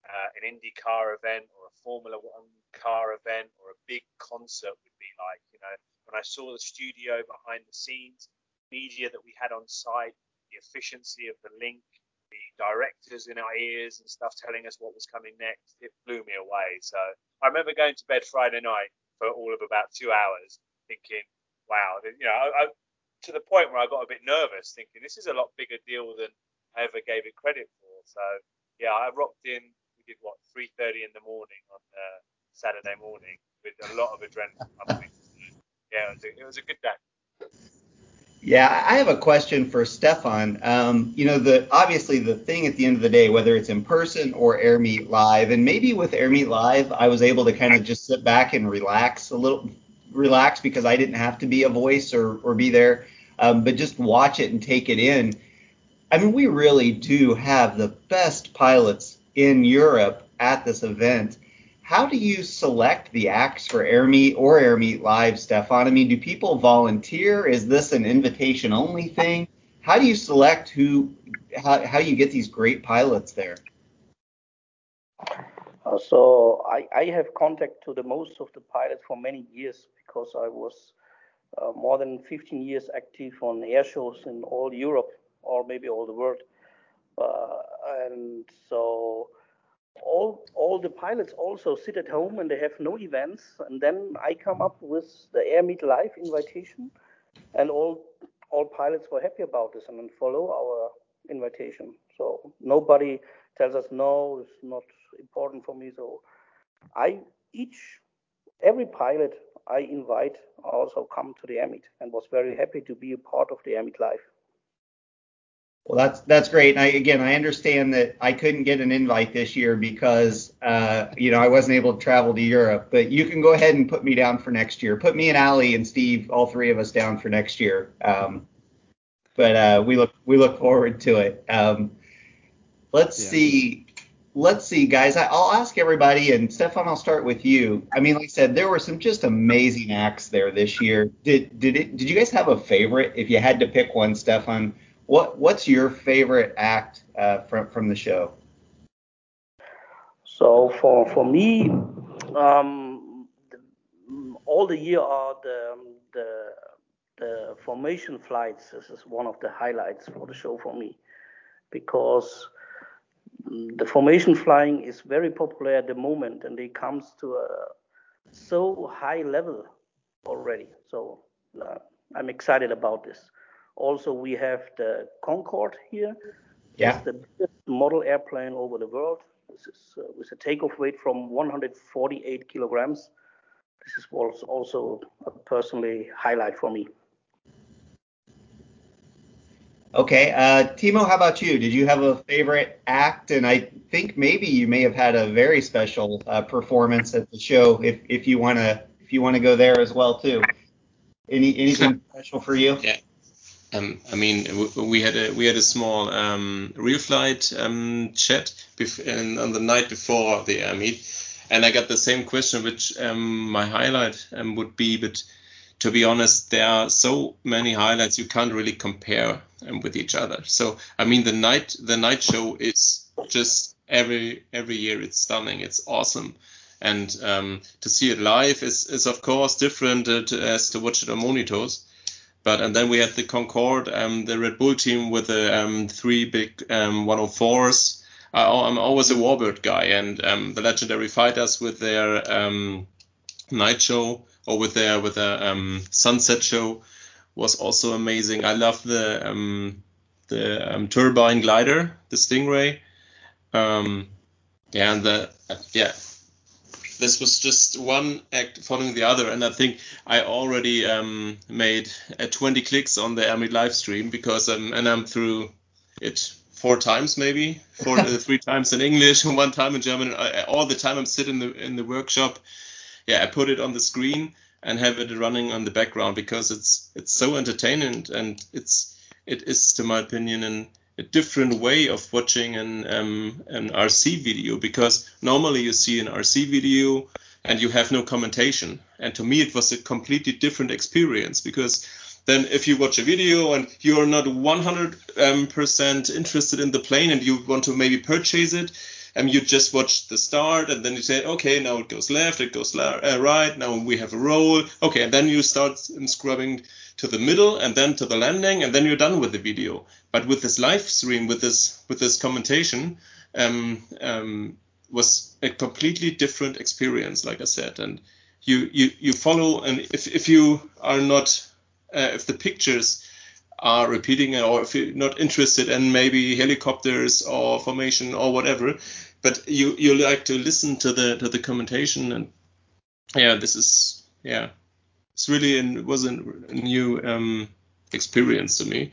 Speaker 5: uh, an IndyCar event or a Formula One car event or a big concert would be like. You know, when I saw the studio behind the scenes, media that we had on site, the efficiency of the link, the directors in our ears and stuff telling us what was coming next, it blew me away. So I remember going to bed Friday night for all of about two hours, thinking, wow, you know, I, I, to the point where I got a bit nervous, thinking this is a lot bigger deal than I ever gave it credit for. So yeah, I rocked in we did what 3:30 in the morning on uh, Saturday morning with a lot of adrenaline yeah, it was, a, it was a good day.
Speaker 1: Yeah, I have a question for Stefan. Um, you know, the obviously the thing at the end of the day, whether it's in person or Air Meet Live, and maybe with Air Meet Live, I was able to kind of just sit back and relax a little, relax because I didn't have to be a voice or or be there, um, but just watch it and take it in. I mean, we really do have the best pilots in Europe at this event. How do you select the acts for Air Meet or Air Meet Live, Stefan? I mean, do people volunteer? Is this an invitation only thing? How do you select who, how, how you get these great pilots there?
Speaker 3: Uh, so I, I, have contact to the most of the pilots for many years because I was uh, more than 15 years active on air shows in all Europe or maybe all the world. Uh, and so all all the pilots also sit at home and they have no events. And then i come up with the air meet live invitation and all all pilots were happy about this and follow our invitation. So nobody tells us no it's not important for me. So i each every pilot i invite also come to the air meet and was very happy to be a part of the air meet live
Speaker 1: Well, that's that's great. And I, again, I understand that I couldn't get an invite this year because uh, you know I wasn't able to travel to Europe. But you can go ahead and put me down for next year. Put me and Ali and Steve, all three of us, down for next year. Um, but uh, we look we look forward to it. Um, let's yeah. see. Let's see, guys. I, will ask everybody, and Stefan, I'll start with you. I mean, like I said, there were some just amazing acts there this year. Did did it? Did you guys have a favorite? If you had to pick one, Stefan, what what's your favorite act uh, from from the show?
Speaker 3: So for for me, um, all the year are the the the formation flights. This is one of the highlights for the show for me because the formation flying is very popular at the moment and it comes to a so high level already. So uh, I'm excited about this. Also, we have the Concorde here.
Speaker 1: Yeah.
Speaker 3: It's the biggest model airplane over the world. This is uh, with a takeoff weight from 148 kilograms. This is also a personally highlight for me.
Speaker 1: Okay, uh, Timo, how about you? Did you have a favorite act? And I think maybe you may have had a very special uh, performance at the show. If if you wanna if you wanna go there as well too. Any anything special for you?
Speaker 4: Yeah. Um, I mean, we had a we had a small um, real flight um, chat bef- on the night before the air meet, and I got the same question, which um, my highlight um, would be. But to be honest, there are so many highlights you can't really compare um, with each other. So I mean, the night the night show is just every every year it's stunning, it's awesome. And to see it live is, is of course different uh, to, as to watch it on monitors but and then we had the Concorde, um, the Red Bull team with the um, three big um, 104s. I, am always a Warbird guy, and um, the Legendary Fighters with their um, night show or with their with their um, sunset show was also amazing. I love the um, the um, turbine glider, the Stingray. Um, yeah, and the uh, yeah this was just one act following the other, and I think I already um, made uh, 20 clicks on the Air Meet live stream because um, and I'm through it four times maybe, four uh, three times in English and one time in German. I, all the time I'm sitting in the in the workshop. Yeah, I put it on the screen and have it running on the background because it's it's so entertaining and it's it is to my opinion an a different way of watching an um, an RC video because normally you see an RC video and you have no commentation. And to me, it was a completely different experience because then if you watch a video and you're not 100% um, interested in the plane and you want to maybe purchase it, and you just watch the start and then you say, okay, now it goes left, it goes la- uh, right, now we have a roll. Okay, and then you start scrubbing to the middle and then to the landing and then you're done with the video. But with this live stream, with this with this commentation, um, um, was a completely different experience, like I said. And you you you follow and if if you are not uh, if the pictures are repeating or if you're not interested in maybe helicopters or formation or whatever but you you like to listen to the to the commentation and yeah this is yeah it's really an, was a new um, experience to me.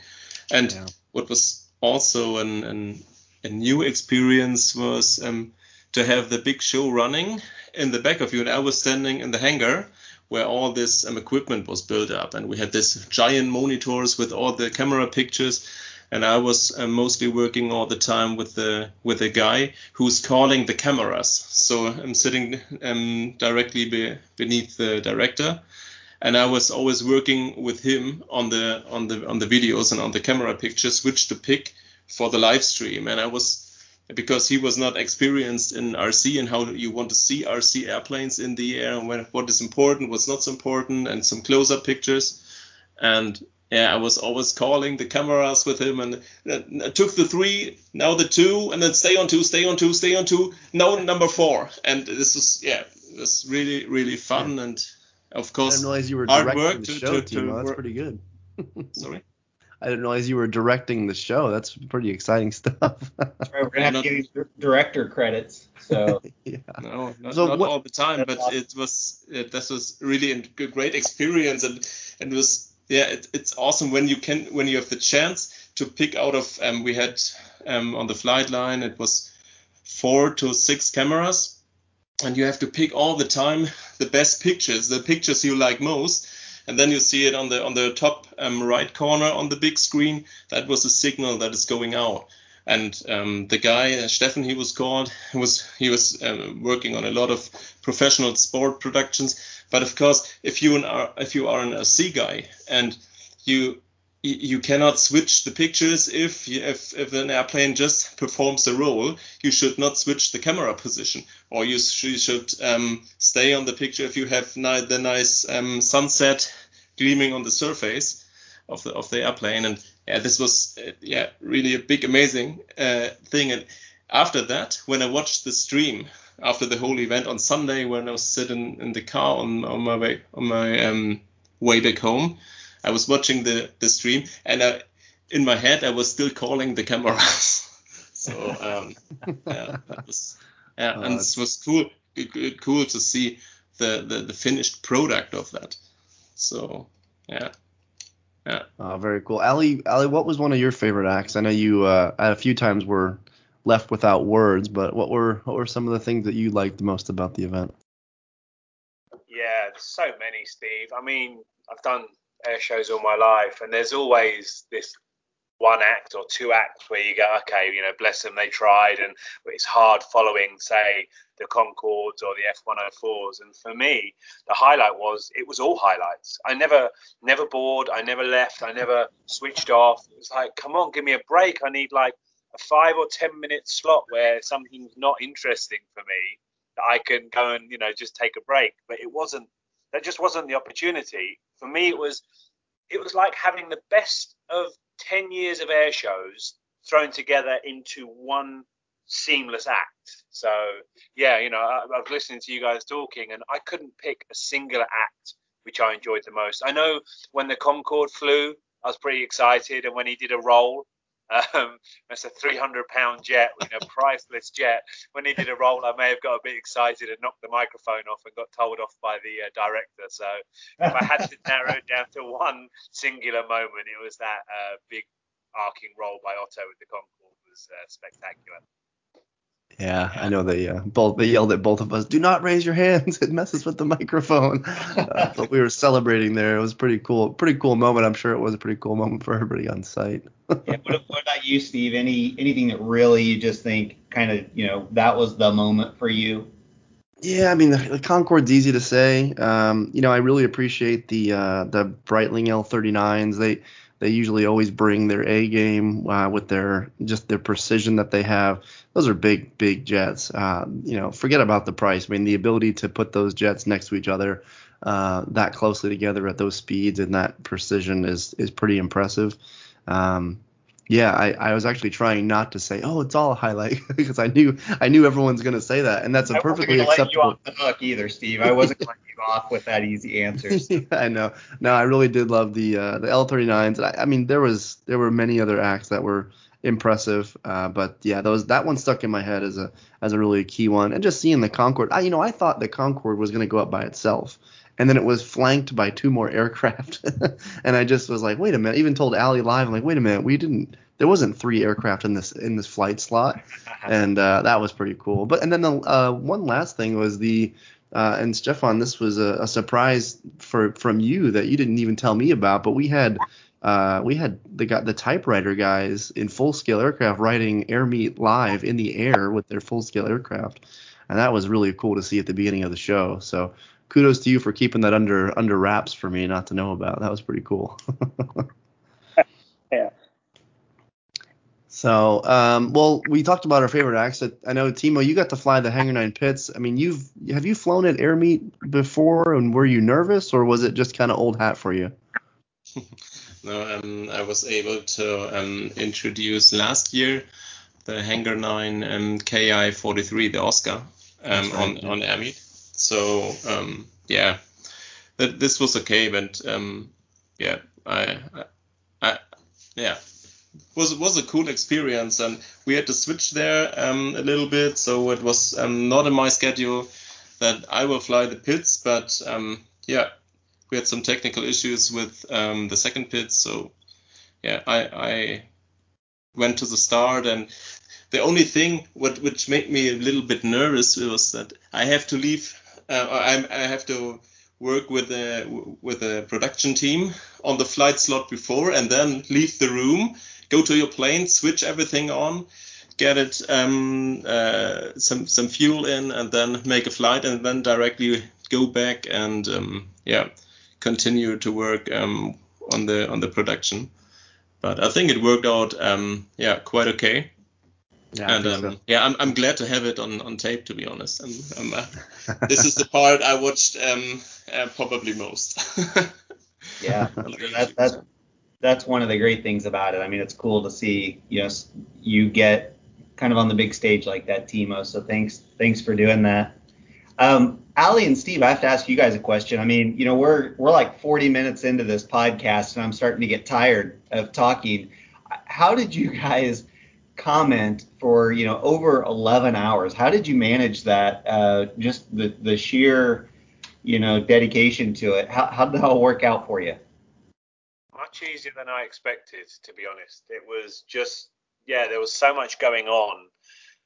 Speaker 4: And yeah. what was also an, an, a new experience was um, to have the big show running in the back of you. And I was standing in the hangar where all this um, equipment was built up, and we had this giant monitors with all the camera pictures. And I was uh, mostly working all the time with the with a guy who's calling the cameras. So I'm sitting um, directly be, beneath the director, and I was always working with him on the on the on the videos and on the camera pictures which to pick for the live stream and I was because he was not experienced in RC and how you want to see RC airplanes in the air and when, what is important what's not so important and some close-up pictures and yeah I was always calling the cameras with him and I took the three now the two and then stay on two stay on two stay on two now number four and this is yeah it was really really fun yeah. and of course,
Speaker 2: I didn't realize you were directing the to, show, to, to Timo. That's pretty good.
Speaker 4: Sorry.
Speaker 2: I didn't realize you were directing the show. That's pretty exciting stuff.
Speaker 1: That's right. We're gonna have to give you director credits. So
Speaker 4: yeah. no, not, so not what, all the time, but awesome. it was it, this was really a great experience, and and it was yeah, it, it's awesome when you can when you have the chance to pick out of um, we had um, on the flight line it was four to six cameras and you have to pick all the time the best pictures the pictures you like most and then you see it on the on the top um, right corner on the big screen. That was a signal that is going out. And um, the guy uh, Steffen he was called was he was uh, working on a lot of professional sport productions. But of course if you are if you are an RC guy and you you cannot switch the pictures if if if an airplane just performs a role. You should not switch the camera position, or you, you should um, stay on the picture if you have ni- the nice um, sunset gleaming on the surface of the of the airplane. And yeah, this was uh, yeah really a big amazing uh, thing. And after that, when I watched the stream after the whole event on Sunday, when I was sitting in the car on on my way on my um, way back home I was watching the the stream, and I, in my head I was still calling the cameras. so um, yeah, that was yeah, oh, and it was cool cool to see the, the the finished product of that. So yeah. Yeah.
Speaker 2: Oh, very cool. Ali, Ali, what was one of your favorite acts? I know you uh, a few times were left without words, but what were what were some of the things that you liked the most about the event?
Speaker 5: Yeah, so many, Steve. I mean, I've done air shows all my life, and there's always this one act or two acts where you go, okay, you know, bless them, they tried, and it's hard following, say, the Concordes or the F104s. And for me, the highlight was it was all highlights. I never, never bored. I never left. I never switched off. It was like, come on, give me a break. I need like a five or ten minute slot where something's not interesting for me that I can go and you know just take a break. But it wasn't. That just wasn't the opportunity for me, it was it was like having the best of ten years of air shows thrown together into one seamless act. So yeah, you know, I, I was listening to you guys talking, and I couldn't pick a singular act which I enjoyed the most. I know when the Concorde flew, I was pretty excited, and when he did a roll, um, it's a 300 pound jet, you know, priceless jet. When he did a roll, I may have got a bit excited and knocked the microphone off and got told off by the uh, director. So if I had to narrow it down to one singular moment, it was that uh, big arcing roll by Otto with the Concorde was uh, spectacular.
Speaker 2: Yeah, I know they uh, both they yelled at both of us. Do not raise your hands; it messes with the microphone. Uh, but we were celebrating there. It was pretty cool, pretty cool moment. I'm sure it was a pretty cool moment for everybody on site.
Speaker 1: yeah, what, what, about you, Steve? Any anything that really you just think kind of you know that was the moment for you?
Speaker 2: Yeah, I mean the, the Concorde's easy to say. Um, you know, I really appreciate the uh, the Breitling L39s. They they usually always bring their A game uh, with their just their precision that they have. Those are big, big jets. Uh, you know, forget about the price. I mean, the ability to put those jets next to each other uh, that closely together at those speeds and that precision is is pretty impressive. Um, yeah, I, I was actually trying not to say, oh, it's all a highlight because I knew I knew everyone's going to say that, and that's a perfectly acceptable. I wasn't
Speaker 1: going to let you off the hook either, Steve. I wasn't going to you off with that easy answer.
Speaker 2: yeah, I know. No, I really did love the uh, the L39s. I, I mean, there was there were many other acts that were impressive, uh, but yeah, those that one stuck in my head as a as a really key one. And just seeing the Concorde, I you know I thought the Concorde was going to go up by itself and then it was flanked by two more aircraft. and I just was like, wait a minute. Even told Ali live, I'm like, wait a minute, we didn't. There wasn't three aircraft in this in this flight slot, and uh, that was pretty cool. But and then the uh, one last thing was the uh, and Stefan, this was a, a, surprise for from you that you didn't even tell me about. But we had uh, we had the got the typewriter guys in full scale aircraft writing air meet live in the air with their full scale aircraft, and that was really cool to see at the beginning of the show. So kudos to you for keeping that under under wraps for me not to know about. That was pretty cool.
Speaker 3: yeah.
Speaker 2: So, um, well, we talked about our favorite acts. I know Timo, you got to fly the Hangar Nine Pitts. I mean, you've have you flown at Air Meet before, and were you nervous, or was it just kind of old hat for you?
Speaker 4: no, um, I was able to um, introduce last year the Hangar Nine um, Ki 43, the Oscar, um, right, on yeah. on Air Meet. So um, yeah, this was okay, but um, yeah, I, I, I, yeah, was was a cool experience, and we had to switch there um, a little bit, so it was um, not in my schedule that I will fly the Pitts, but um, yeah, we had some technical issues with um, the second pit, so yeah, I, I went to the start and the only thing what which made me a little bit nervous was that I have to leave. Uh, I, I have to work with a with a production team on the flight slot before, and then leave the room, go to your plane, switch everything on, get it um, uh, some some fuel in, and then make a flight, and then directly go back and um, yeah continue to work um, on the on the production. But I think it worked out um, yeah quite okay. Yeah, and um, so. yeah, I'm, I'm glad to have it on, on tape. To be honest, I'm, I'm, uh, this is the part I watched um, uh, probably most.
Speaker 1: yeah, that, that's that's one of the great things about it. I mean, it's cool to see you know you get kind of on the big stage like that, Timo. So thanks thanks for doing that. Um, Ali and Steve, I have to ask you guys a question. I mean, you know, we're we're like 40 minutes into this podcast, and I'm starting to get tired of talking. How did you guys? Comment for you know over 11 hours. How did you manage that? Uh, just the the sheer you know dedication to it. How how did that all work out for you?
Speaker 5: Much easier than I expected, to be honest. It was just yeah, there was so much going on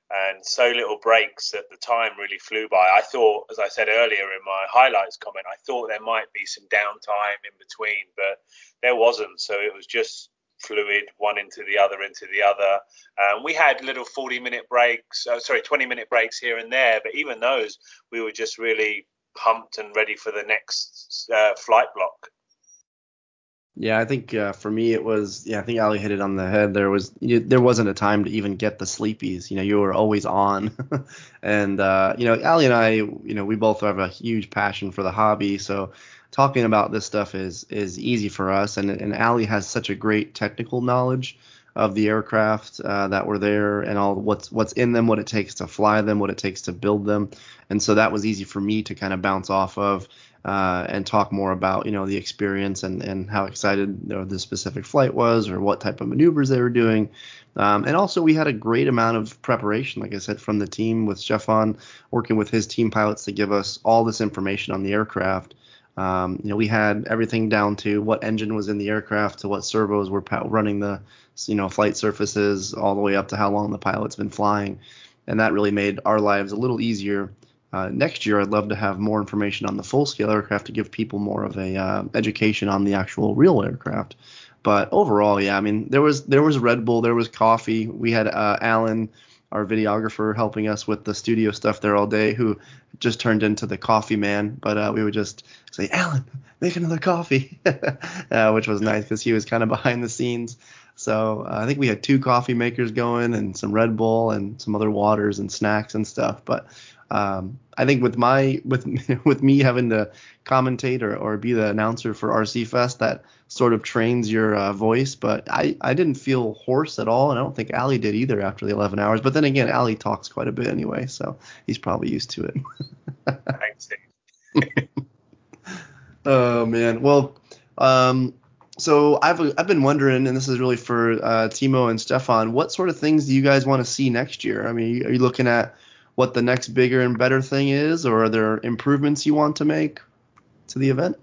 Speaker 5: and so little breaks that the time really flew by. I thought, as I said earlier in my highlights comment, I thought there might be some downtime in between, but there wasn't. So it was just fluid, one into the other, into the other. Um, we had little 40 minute breaks, uh, sorry, 20 minute breaks here and there, but even those, we were just really pumped and ready for the next uh, flight block.
Speaker 2: Yeah, I think uh, for me it was. Yeah, I think Ali hit it on the head. There was you, there wasn't a time to even get the sleepies. You know, you were always on, and uh, you know, Ali and I, you know, we both have a huge passion for the hobby. So talking about this stuff is is easy for us. And and Ali has such a great technical knowledge of the aircraft uh, that were there and all what's what's in them, what it takes to fly them, what it takes to build them. And so that was easy for me to kind of bounce off of uh, and talk more about you know the experience and and how excited the specific flight was or what type of maneuvers they were doing. Um, and also we had a great amount of preparation, like I said, from the team with Stefan working with his team pilots to give us all this information on the aircraft. Um, you know, we had everything down to what engine was in the aircraft, to what servos were running the, you know, flight surfaces, all the way up to how long the pilot's been flying, and that really made our lives a little easier. Uh, next year, I'd love to have more information on the full-scale aircraft to give people more of a uh, education on the actual real aircraft. But overall, yeah, I mean, there was there was Red Bull, there was coffee. We had uh, Alan our videographer helping us with the studio stuff there all day, who just turned into the coffee man. But uh, we would just say, Alan, make another coffee, uh, which was nice because he was kind of behind the scenes. So uh, I think we had two coffee makers going and some Red Bull and some other waters and snacks and stuff. But um, I think with my with with me having to commentate or, or be the announcer for RC Fest, that sort of trains your uh, voice. But I, I didn't feel hoarse at all, and I don't think Ali did either after the 11 hours. But then again, Ali talks quite a bit anyway, so he's probably used to it. Oh man, well, um, so I've I've been wondering, and this is really for uh, Timo and Stefan, what sort of things do you guys want to see next year? I mean, are you looking at what the next bigger and better thing is, or are there improvements you want to make to the event?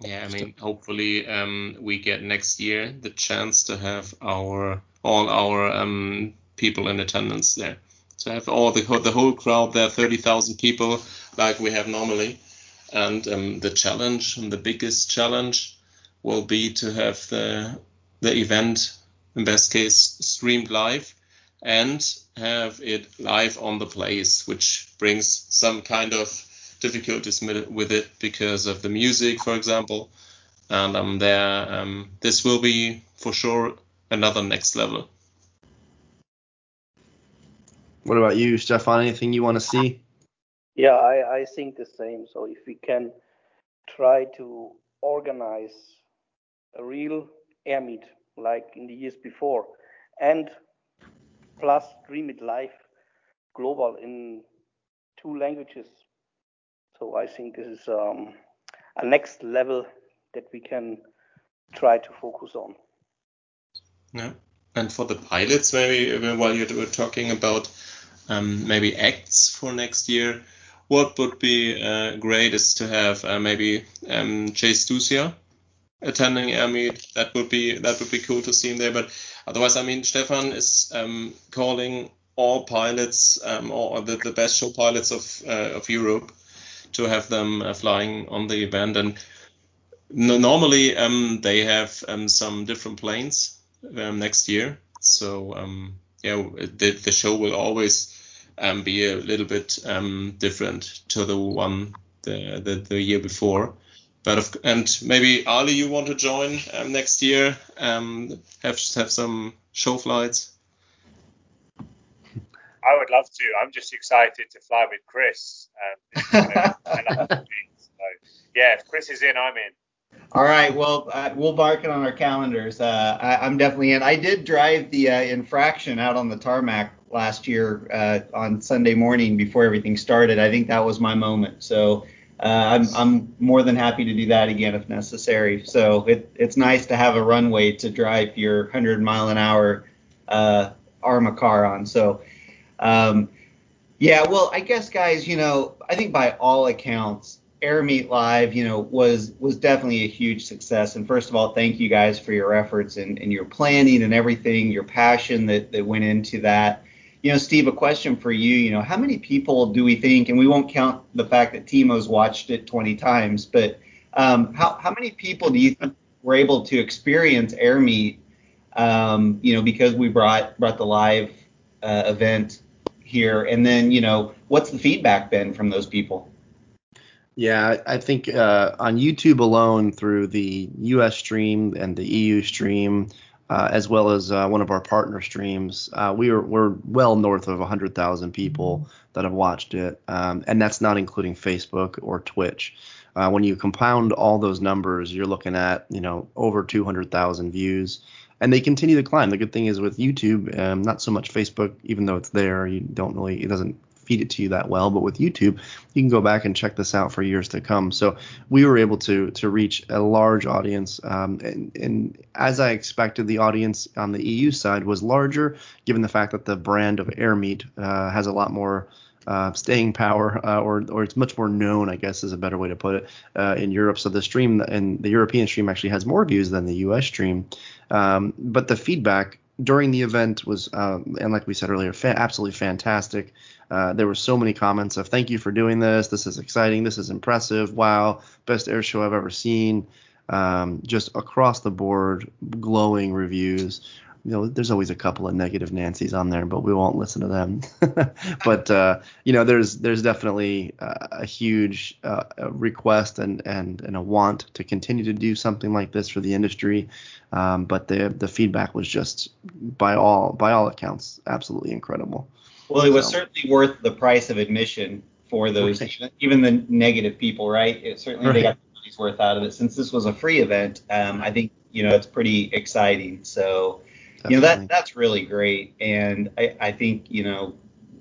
Speaker 4: Yeah, I mean, hopefully um, we get next year the chance to have our all our um, people in attendance there. To have all the the whole crowd there, thirty thousand people, like we have normally. And um, the challenge, the biggest challenge, will be to have the the event, in best case, streamed live, and have it live on the place, which brings some kind of difficulties with it because of the music, for example. And um, there, um, this will be for sure another next level.
Speaker 2: What about you, Stefan? Anything you want to see?
Speaker 3: Yeah, I, I think the same. So if we can try to organize a real air meet like in the years before, and plus stream it live global in two languages so I think this is um, a next level that we can try to focus on.
Speaker 4: Yeah. And for the pilots, maybe while you were talking about um, maybe acts for next year, what would be uh, great is to have uh, maybe um, Chase Ducia attending Airmeet, that would be that would be cool to see him there. But otherwise, I mean, Stefan is um, calling all pilots um, or the, the best show pilots of uh, of Europe to have them uh, flying on the event. And no, normally um, they have um, some different planes um, next year. So um, yeah, the, the show will always um, be a little bit um, different to the one the, the, the year before. But if, and maybe Ali, you want to join um, next year? Um, have have some show flights.
Speaker 5: I would love to. I'm just excited to fly with Chris. Um, so, yeah, if Chris is in, I'm in.
Speaker 1: All right. Well, uh, we'll mark it on our calendars. Uh, I, am definitely in. I did drive the uh, infraction out on the tarmac last year uh, on Sunday morning before everything started. I think that was my moment. So I'm, I'm more than happy to do that again if necessary. So it, it's nice to have a runway to drive your 100 mile an hour uh, Arrma car on. So um, yeah, well, I guess guys, you know, I think by all accounts, Airmeet Live, you know, was was definitely a huge success. And first of all, thank you guys for your efforts and, and your planning and everything, your passion that, that went into that. You know, Steve, a question for you. You know, how many people do we think, and we won't count the fact that Timo's watched it 20 times, but um, how how many people do you think were able to experience Airmeet? Um, you know, because we brought brought the live uh, event here, and then you know, what's the feedback been from those people?
Speaker 2: Yeah, I think uh, on YouTube alone, through the US stream and the EU stream, uh, as well as uh, one of our partner streams, uh, we are we're well north of 100,000 people that have watched it, um, and that's not including Facebook or Twitch. Uh, when you compound all those numbers, you're looking at you know over 200,000 views, and they continue to climb. The good thing is with YouTube, um, not so much Facebook, even though it's there, you don't really it doesn't feed it to you that well. But with YouTube, you can go back and check this out for years to come. So we were able to to reach a large audience, um, and, and as I expected, the audience on the EU side was larger, given the fact that the brand of Airmeet uh, has a lot more. Uh, staying power, uh, or or it's much more known, I guess is a better way to put it, uh, in Europe. So the stream and the European stream actually has more views than the U.S. stream, um, but the feedback during the event was, uh, and like we said earlier, fa- absolutely fantastic. Uh, there were so many comments of thank you for doing this. This is exciting. This is impressive. Wow, best air show I've ever seen. Um, just across the board, glowing reviews. You know, there's always a couple of negative Nancy's on there, but we won't listen to them. but uh, you know, there's there's definitely a huge uh, request and and and a want to continue to do something like this for the industry. Um, but the the feedback was just by all by all accounts absolutely incredible.
Speaker 1: Well, it was so. certainly worth the price of admission for those, right. even the negative people, right? It certainly right. they got the money's worth out of it. Since this was a free event, um, I think you know it's pretty exciting. So, Definitely. you know that that's really great, and I, I think you know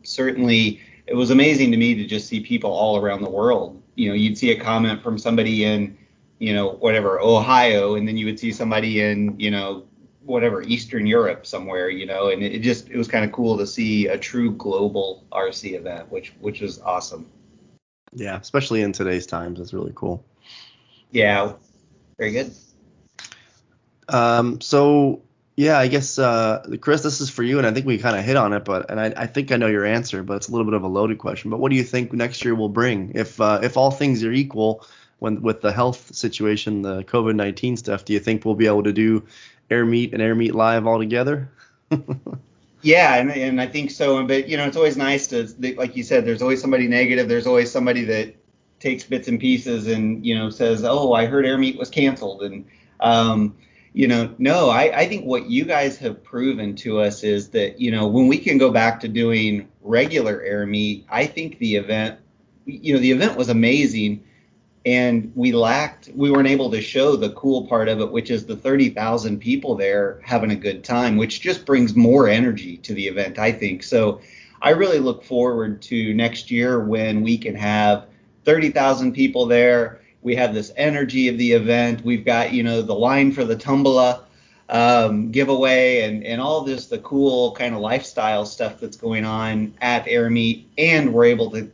Speaker 1: certainly it was amazing to me to just see people all around the world. You know, you'd see a comment from somebody in you know whatever Ohio, and then you would see somebody in you know whatever Eastern Europe somewhere, you know, and it just it was kind of cool to see a true global RC event, which which was awesome.
Speaker 2: Yeah, especially in today's times, it's really cool.
Speaker 1: Yeah, very good.
Speaker 2: Um, so yeah, I guess uh, Chris, this is for you, and I think we kind of hit on it, but and I, I think I know your answer, but it's a little bit of a loaded question. But what do you think next year will bring, if uh, if all things are equal? When, with the health situation, the COVID 19 stuff, do you think we'll be able to do Airmeet and Airmeet Live all together?
Speaker 1: yeah, and, and I think so. But you know, it's always nice to, like you said, there's always somebody negative. There's always somebody that takes bits and pieces and you know says, oh, I heard Airmeet was canceled, and um, you know, no, I, I think what you guys have proven to us is that you know when we can go back to doing regular Airmeet, I think the event, you know, the event was amazing and we lacked we weren't able to show the cool part of it which is the 30,000 people there having a good time which just brings more energy to the event I think. So I really look forward to next year when we can have 30,000 people there. We have this energy of the event. We've got you know the line for the tombola um, giveaway and, and all this the cool kind of lifestyle stuff that's going on at Airmeet and we're able to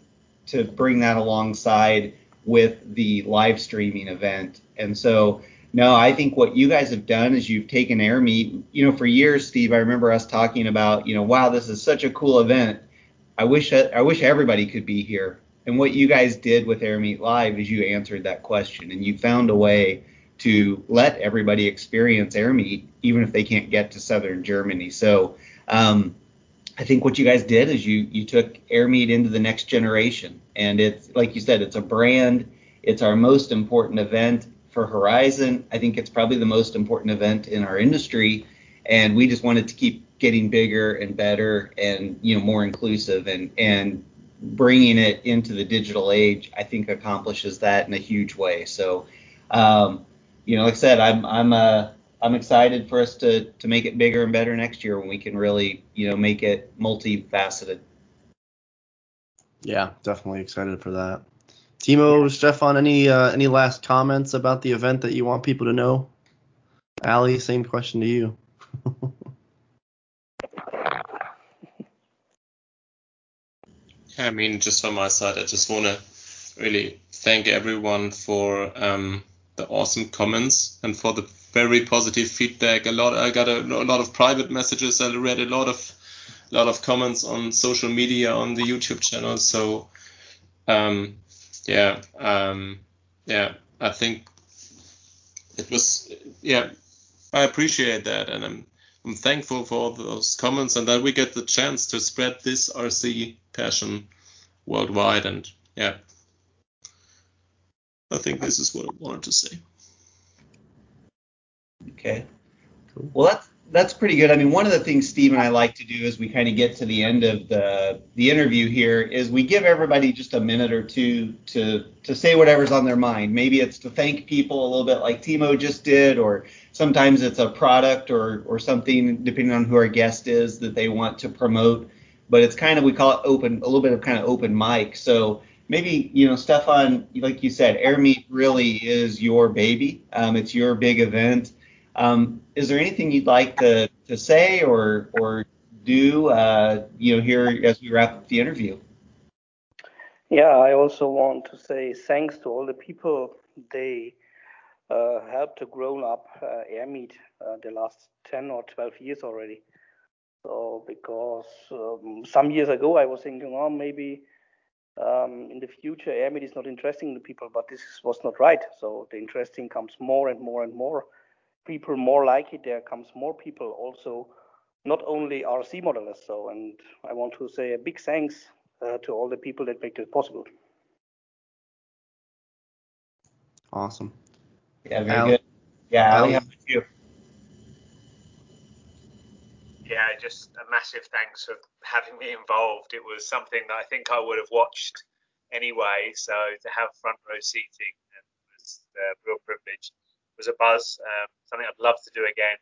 Speaker 1: to bring that alongside with the live streaming event. And so no, I think what you guys have done is you've taken Air Meet. You know, for years, Steve, I remember us talking about, you know, wow, this is such a cool event. I wish I wish everybody could be here. And what you guys did with Air Meet Live is you answered that question and you found a way to let everybody experience Air Meet, even if they can't get to southern Germany. So um, I think what you guys did is you you took Air Meet into the next generation, and it's like you said, it's a brand. It's our most important event for Horizon. I think it's probably the most important event in our industry, and we just wanted to keep getting bigger and better and you know more inclusive and and bringing it into the digital age. I think accomplishes that in a huge way. So, um, you know, like I said, I'm I'm uh, I'm excited for us to to make it bigger and better next year when we can really you know make it multifaceted.
Speaker 2: Yeah, definitely excited for that. Timo, Stefan, any uh, any last comments about the event that you want people to know? Ali, same question to you.
Speaker 4: I mean, just from my side, I just want to really thank everyone for um, the awesome comments and for the very positive feedback. A lot, I got a, a lot of private messages. I read a lot of, lot of comments on social media on the YouTube channel. So, um, yeah, um, yeah, I think it was, yeah, I appreciate that, and I'm I'm thankful for all those comments and that we get the chance to spread this RC passion worldwide. And yeah, I think this is what I wanted to say.
Speaker 1: Okay. Cool. Well, that's that's pretty good. I mean, one of the things Steve and I like to do as we kind of get to the end of the the interview here is we give everybody just a minute or two to to say whatever's on their mind. Maybe it's to thank people a little bit like Timo just did, or sometimes it's a product or or something depending on who our guest is that they want to promote. But it's kind of we call it open a little bit of kind of open mic. So maybe you know Stefan, like you said, Air Meet really is your baby. Um, it's your big event um, is there anything you'd like to, to say or or do uh, you know here as we wrap up the interview?
Speaker 3: Yeah, I also want to say thanks to all the people they uh, helped to grow up uh, AirMeet uh, the last 10 or 12 years already. So because um, some years ago I was thinking, oh, maybe um, in the future AirMeet is not interesting to people, but this was not right. So the interesting comes more and more and more people more like it, there comes more people also, not only RC modelers. So, and I want to say a big thanks uh, to all the people that make this possible.
Speaker 2: Awesome.
Speaker 1: Yeah, very Al- good. Yeah, Ali, how about you?
Speaker 5: Yeah, just a massive thanks for having me involved. It was something that I think I would have watched anyway. So to have front row seating was a real privilege was a buzz. Um, something I'd love to do again.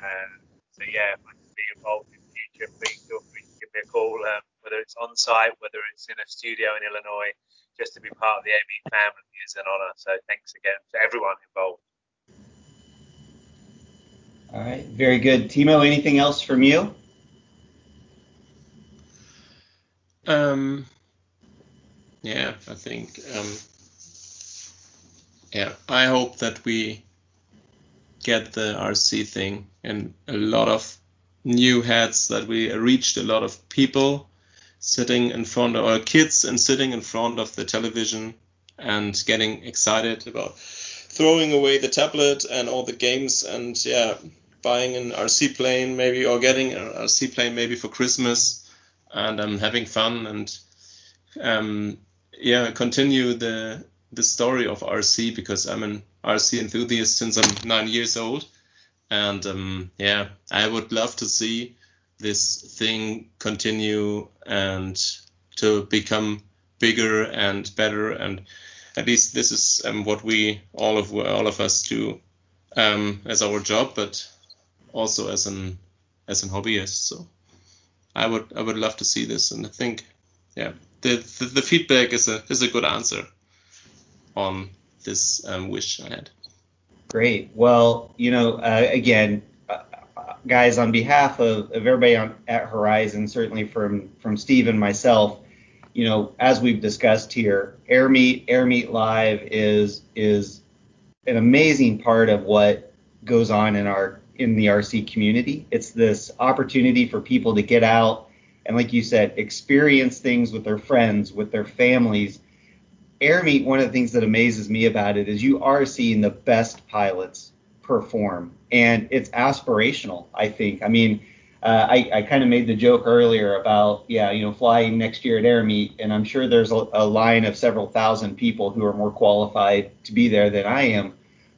Speaker 5: Uh, so yeah, if I can be involved in the future, please feel free to give me a call, um, whether it's on site, whether it's in a studio in Illinois. Just to be part of the AME family is an honor. So thanks again to everyone involved.
Speaker 1: All right, very good. Timo, anything else from you?
Speaker 4: Um, yeah, I think um, yeah, I hope that we get the RC thing and a lot of new heads that we reached a lot of people sitting in front of our kids and sitting in front of the television and getting excited about throwing away the tablet and all the games and yeah buying an RC plane maybe or getting an RC plane maybe for Christmas. And um, having fun and um, yeah continue the the story of RC because I'm an RC enthusiast since I'm nine years old, and um, yeah, I would love to see this thing continue and to become bigger and better. And at least this is um, what we all of all of us do um, as our job, but also as an as an hobbyist. So I would I would love to see this, and I think yeah, the the, the feedback is a is a good answer on this um, wish I had.
Speaker 1: Great. Well, you know, uh, again, uh, guys, on behalf of, of everybody on, at Horizon, certainly from from Steve and myself, you know, as we've discussed here, Air Meet Air Meet Live is is an amazing part of what goes on in our in the RC community. It's this opportunity for people to get out and, like you said, experience things with their friends, with their families. Air Meet, one of the things that amazes me about it is you are seeing the best pilots perform, and it's aspirational. I think. I mean, uh, I, I kind of made the joke earlier about, yeah, you know, flying next year at Air Meet, and I'm sure there's a, a line of several thousand people who are more qualified to be there than I am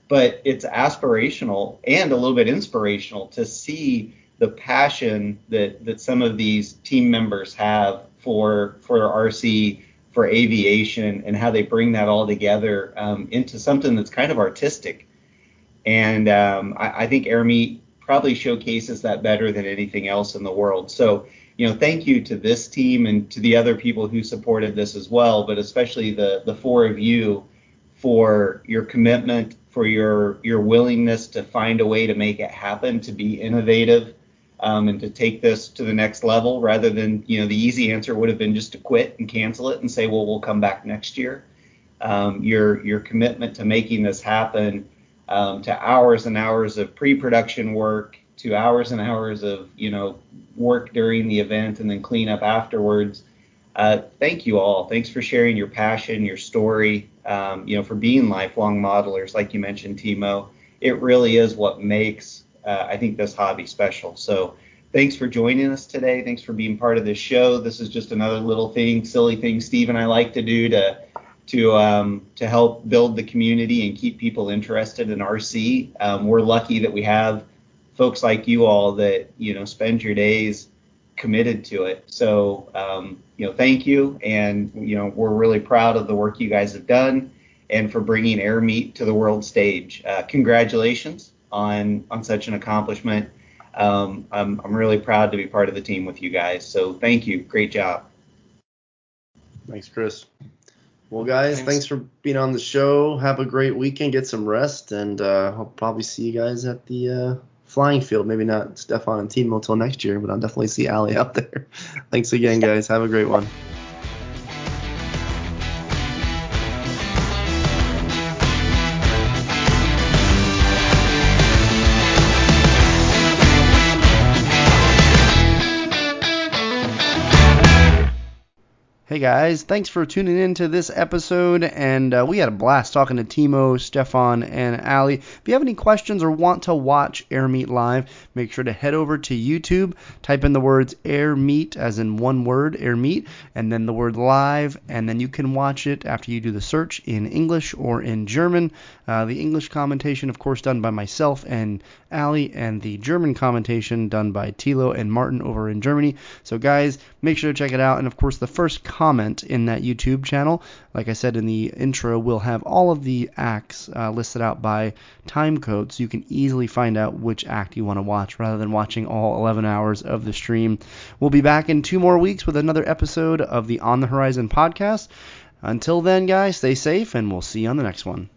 Speaker 1: but it's aspirational and a little bit inspirational to see the passion that that some of these team members have for for RC for aviation and how they bring that all together um, into something that's kind of artistic. And um, I, I, think Air Meet probably showcases that better than anything else in the world. So, you know, thank you to this team and to the other people who supported this as well, but especially the the four of you for your commitment for your your willingness to find a way to make it happen, to be innovative, um, and to take this to the next level rather than you know the easy answer would have been just to quit and cancel it and say well we'll come back next year. Um, your your commitment to making this happen, um, to hours and hours of pre-production work, to hours and hours of you know work during the event and then clean up afterwards. Uh, thank you all. Thanks for sharing your passion, your story, um, you know, for being lifelong modelers, like you mentioned, Timo. It really is what makes, uh, I think, this hobby special. So thanks for joining us today. Thanks for being part of this show. This is just another little thing, silly thing Steve and I like to do to to um, to help build the community and keep people interested in RC. Um, we're lucky that we have folks like you all that you know spend your days committed to it. So, um, you know, thank you. And, you know, we're really proud of the work you guys have done and for bringing Air Meet to the world stage. Uh, congratulations on, on such an accomplishment. Um, I'm, I'm really proud to be part of the team with you guys. So thank you. Great job.
Speaker 2: Thanks, Chris. Well, guys, thanks. thanks for being on the show. Have a great weekend. Get some rest, and uh, I'll probably see you guys at the uh, flying field. Maybe not Stefan and Timo till next year, but I'll definitely see Ali out there. Thanks again, guys. Have a great one. Hey guys, thanks for tuning in to this episode, and uh, we had a blast talking to Timo, Stefan, and Ali. If you have any questions or want to watch Air Meet live, make sure to head over to YouTube, type in the words Air Meet as in one word, Air Meet, and then the word live, and then you can watch it after you do the search in English or in German. Uh, the English commentation, of course, done by myself and Ali, and the German commentation done by Tilo and Martin over in Germany. So guys, make sure to check it out, and of course the first comment comment in that YouTube channel. Like I said in the intro, we'll have all of the acts uh, listed out by time code so you can easily find out which act you want to watch rather than watching all 11 hours of the stream. We'll be back in two more weeks with another episode of the On the Horizon podcast. Until then, guys, stay safe and we'll see you on the next one.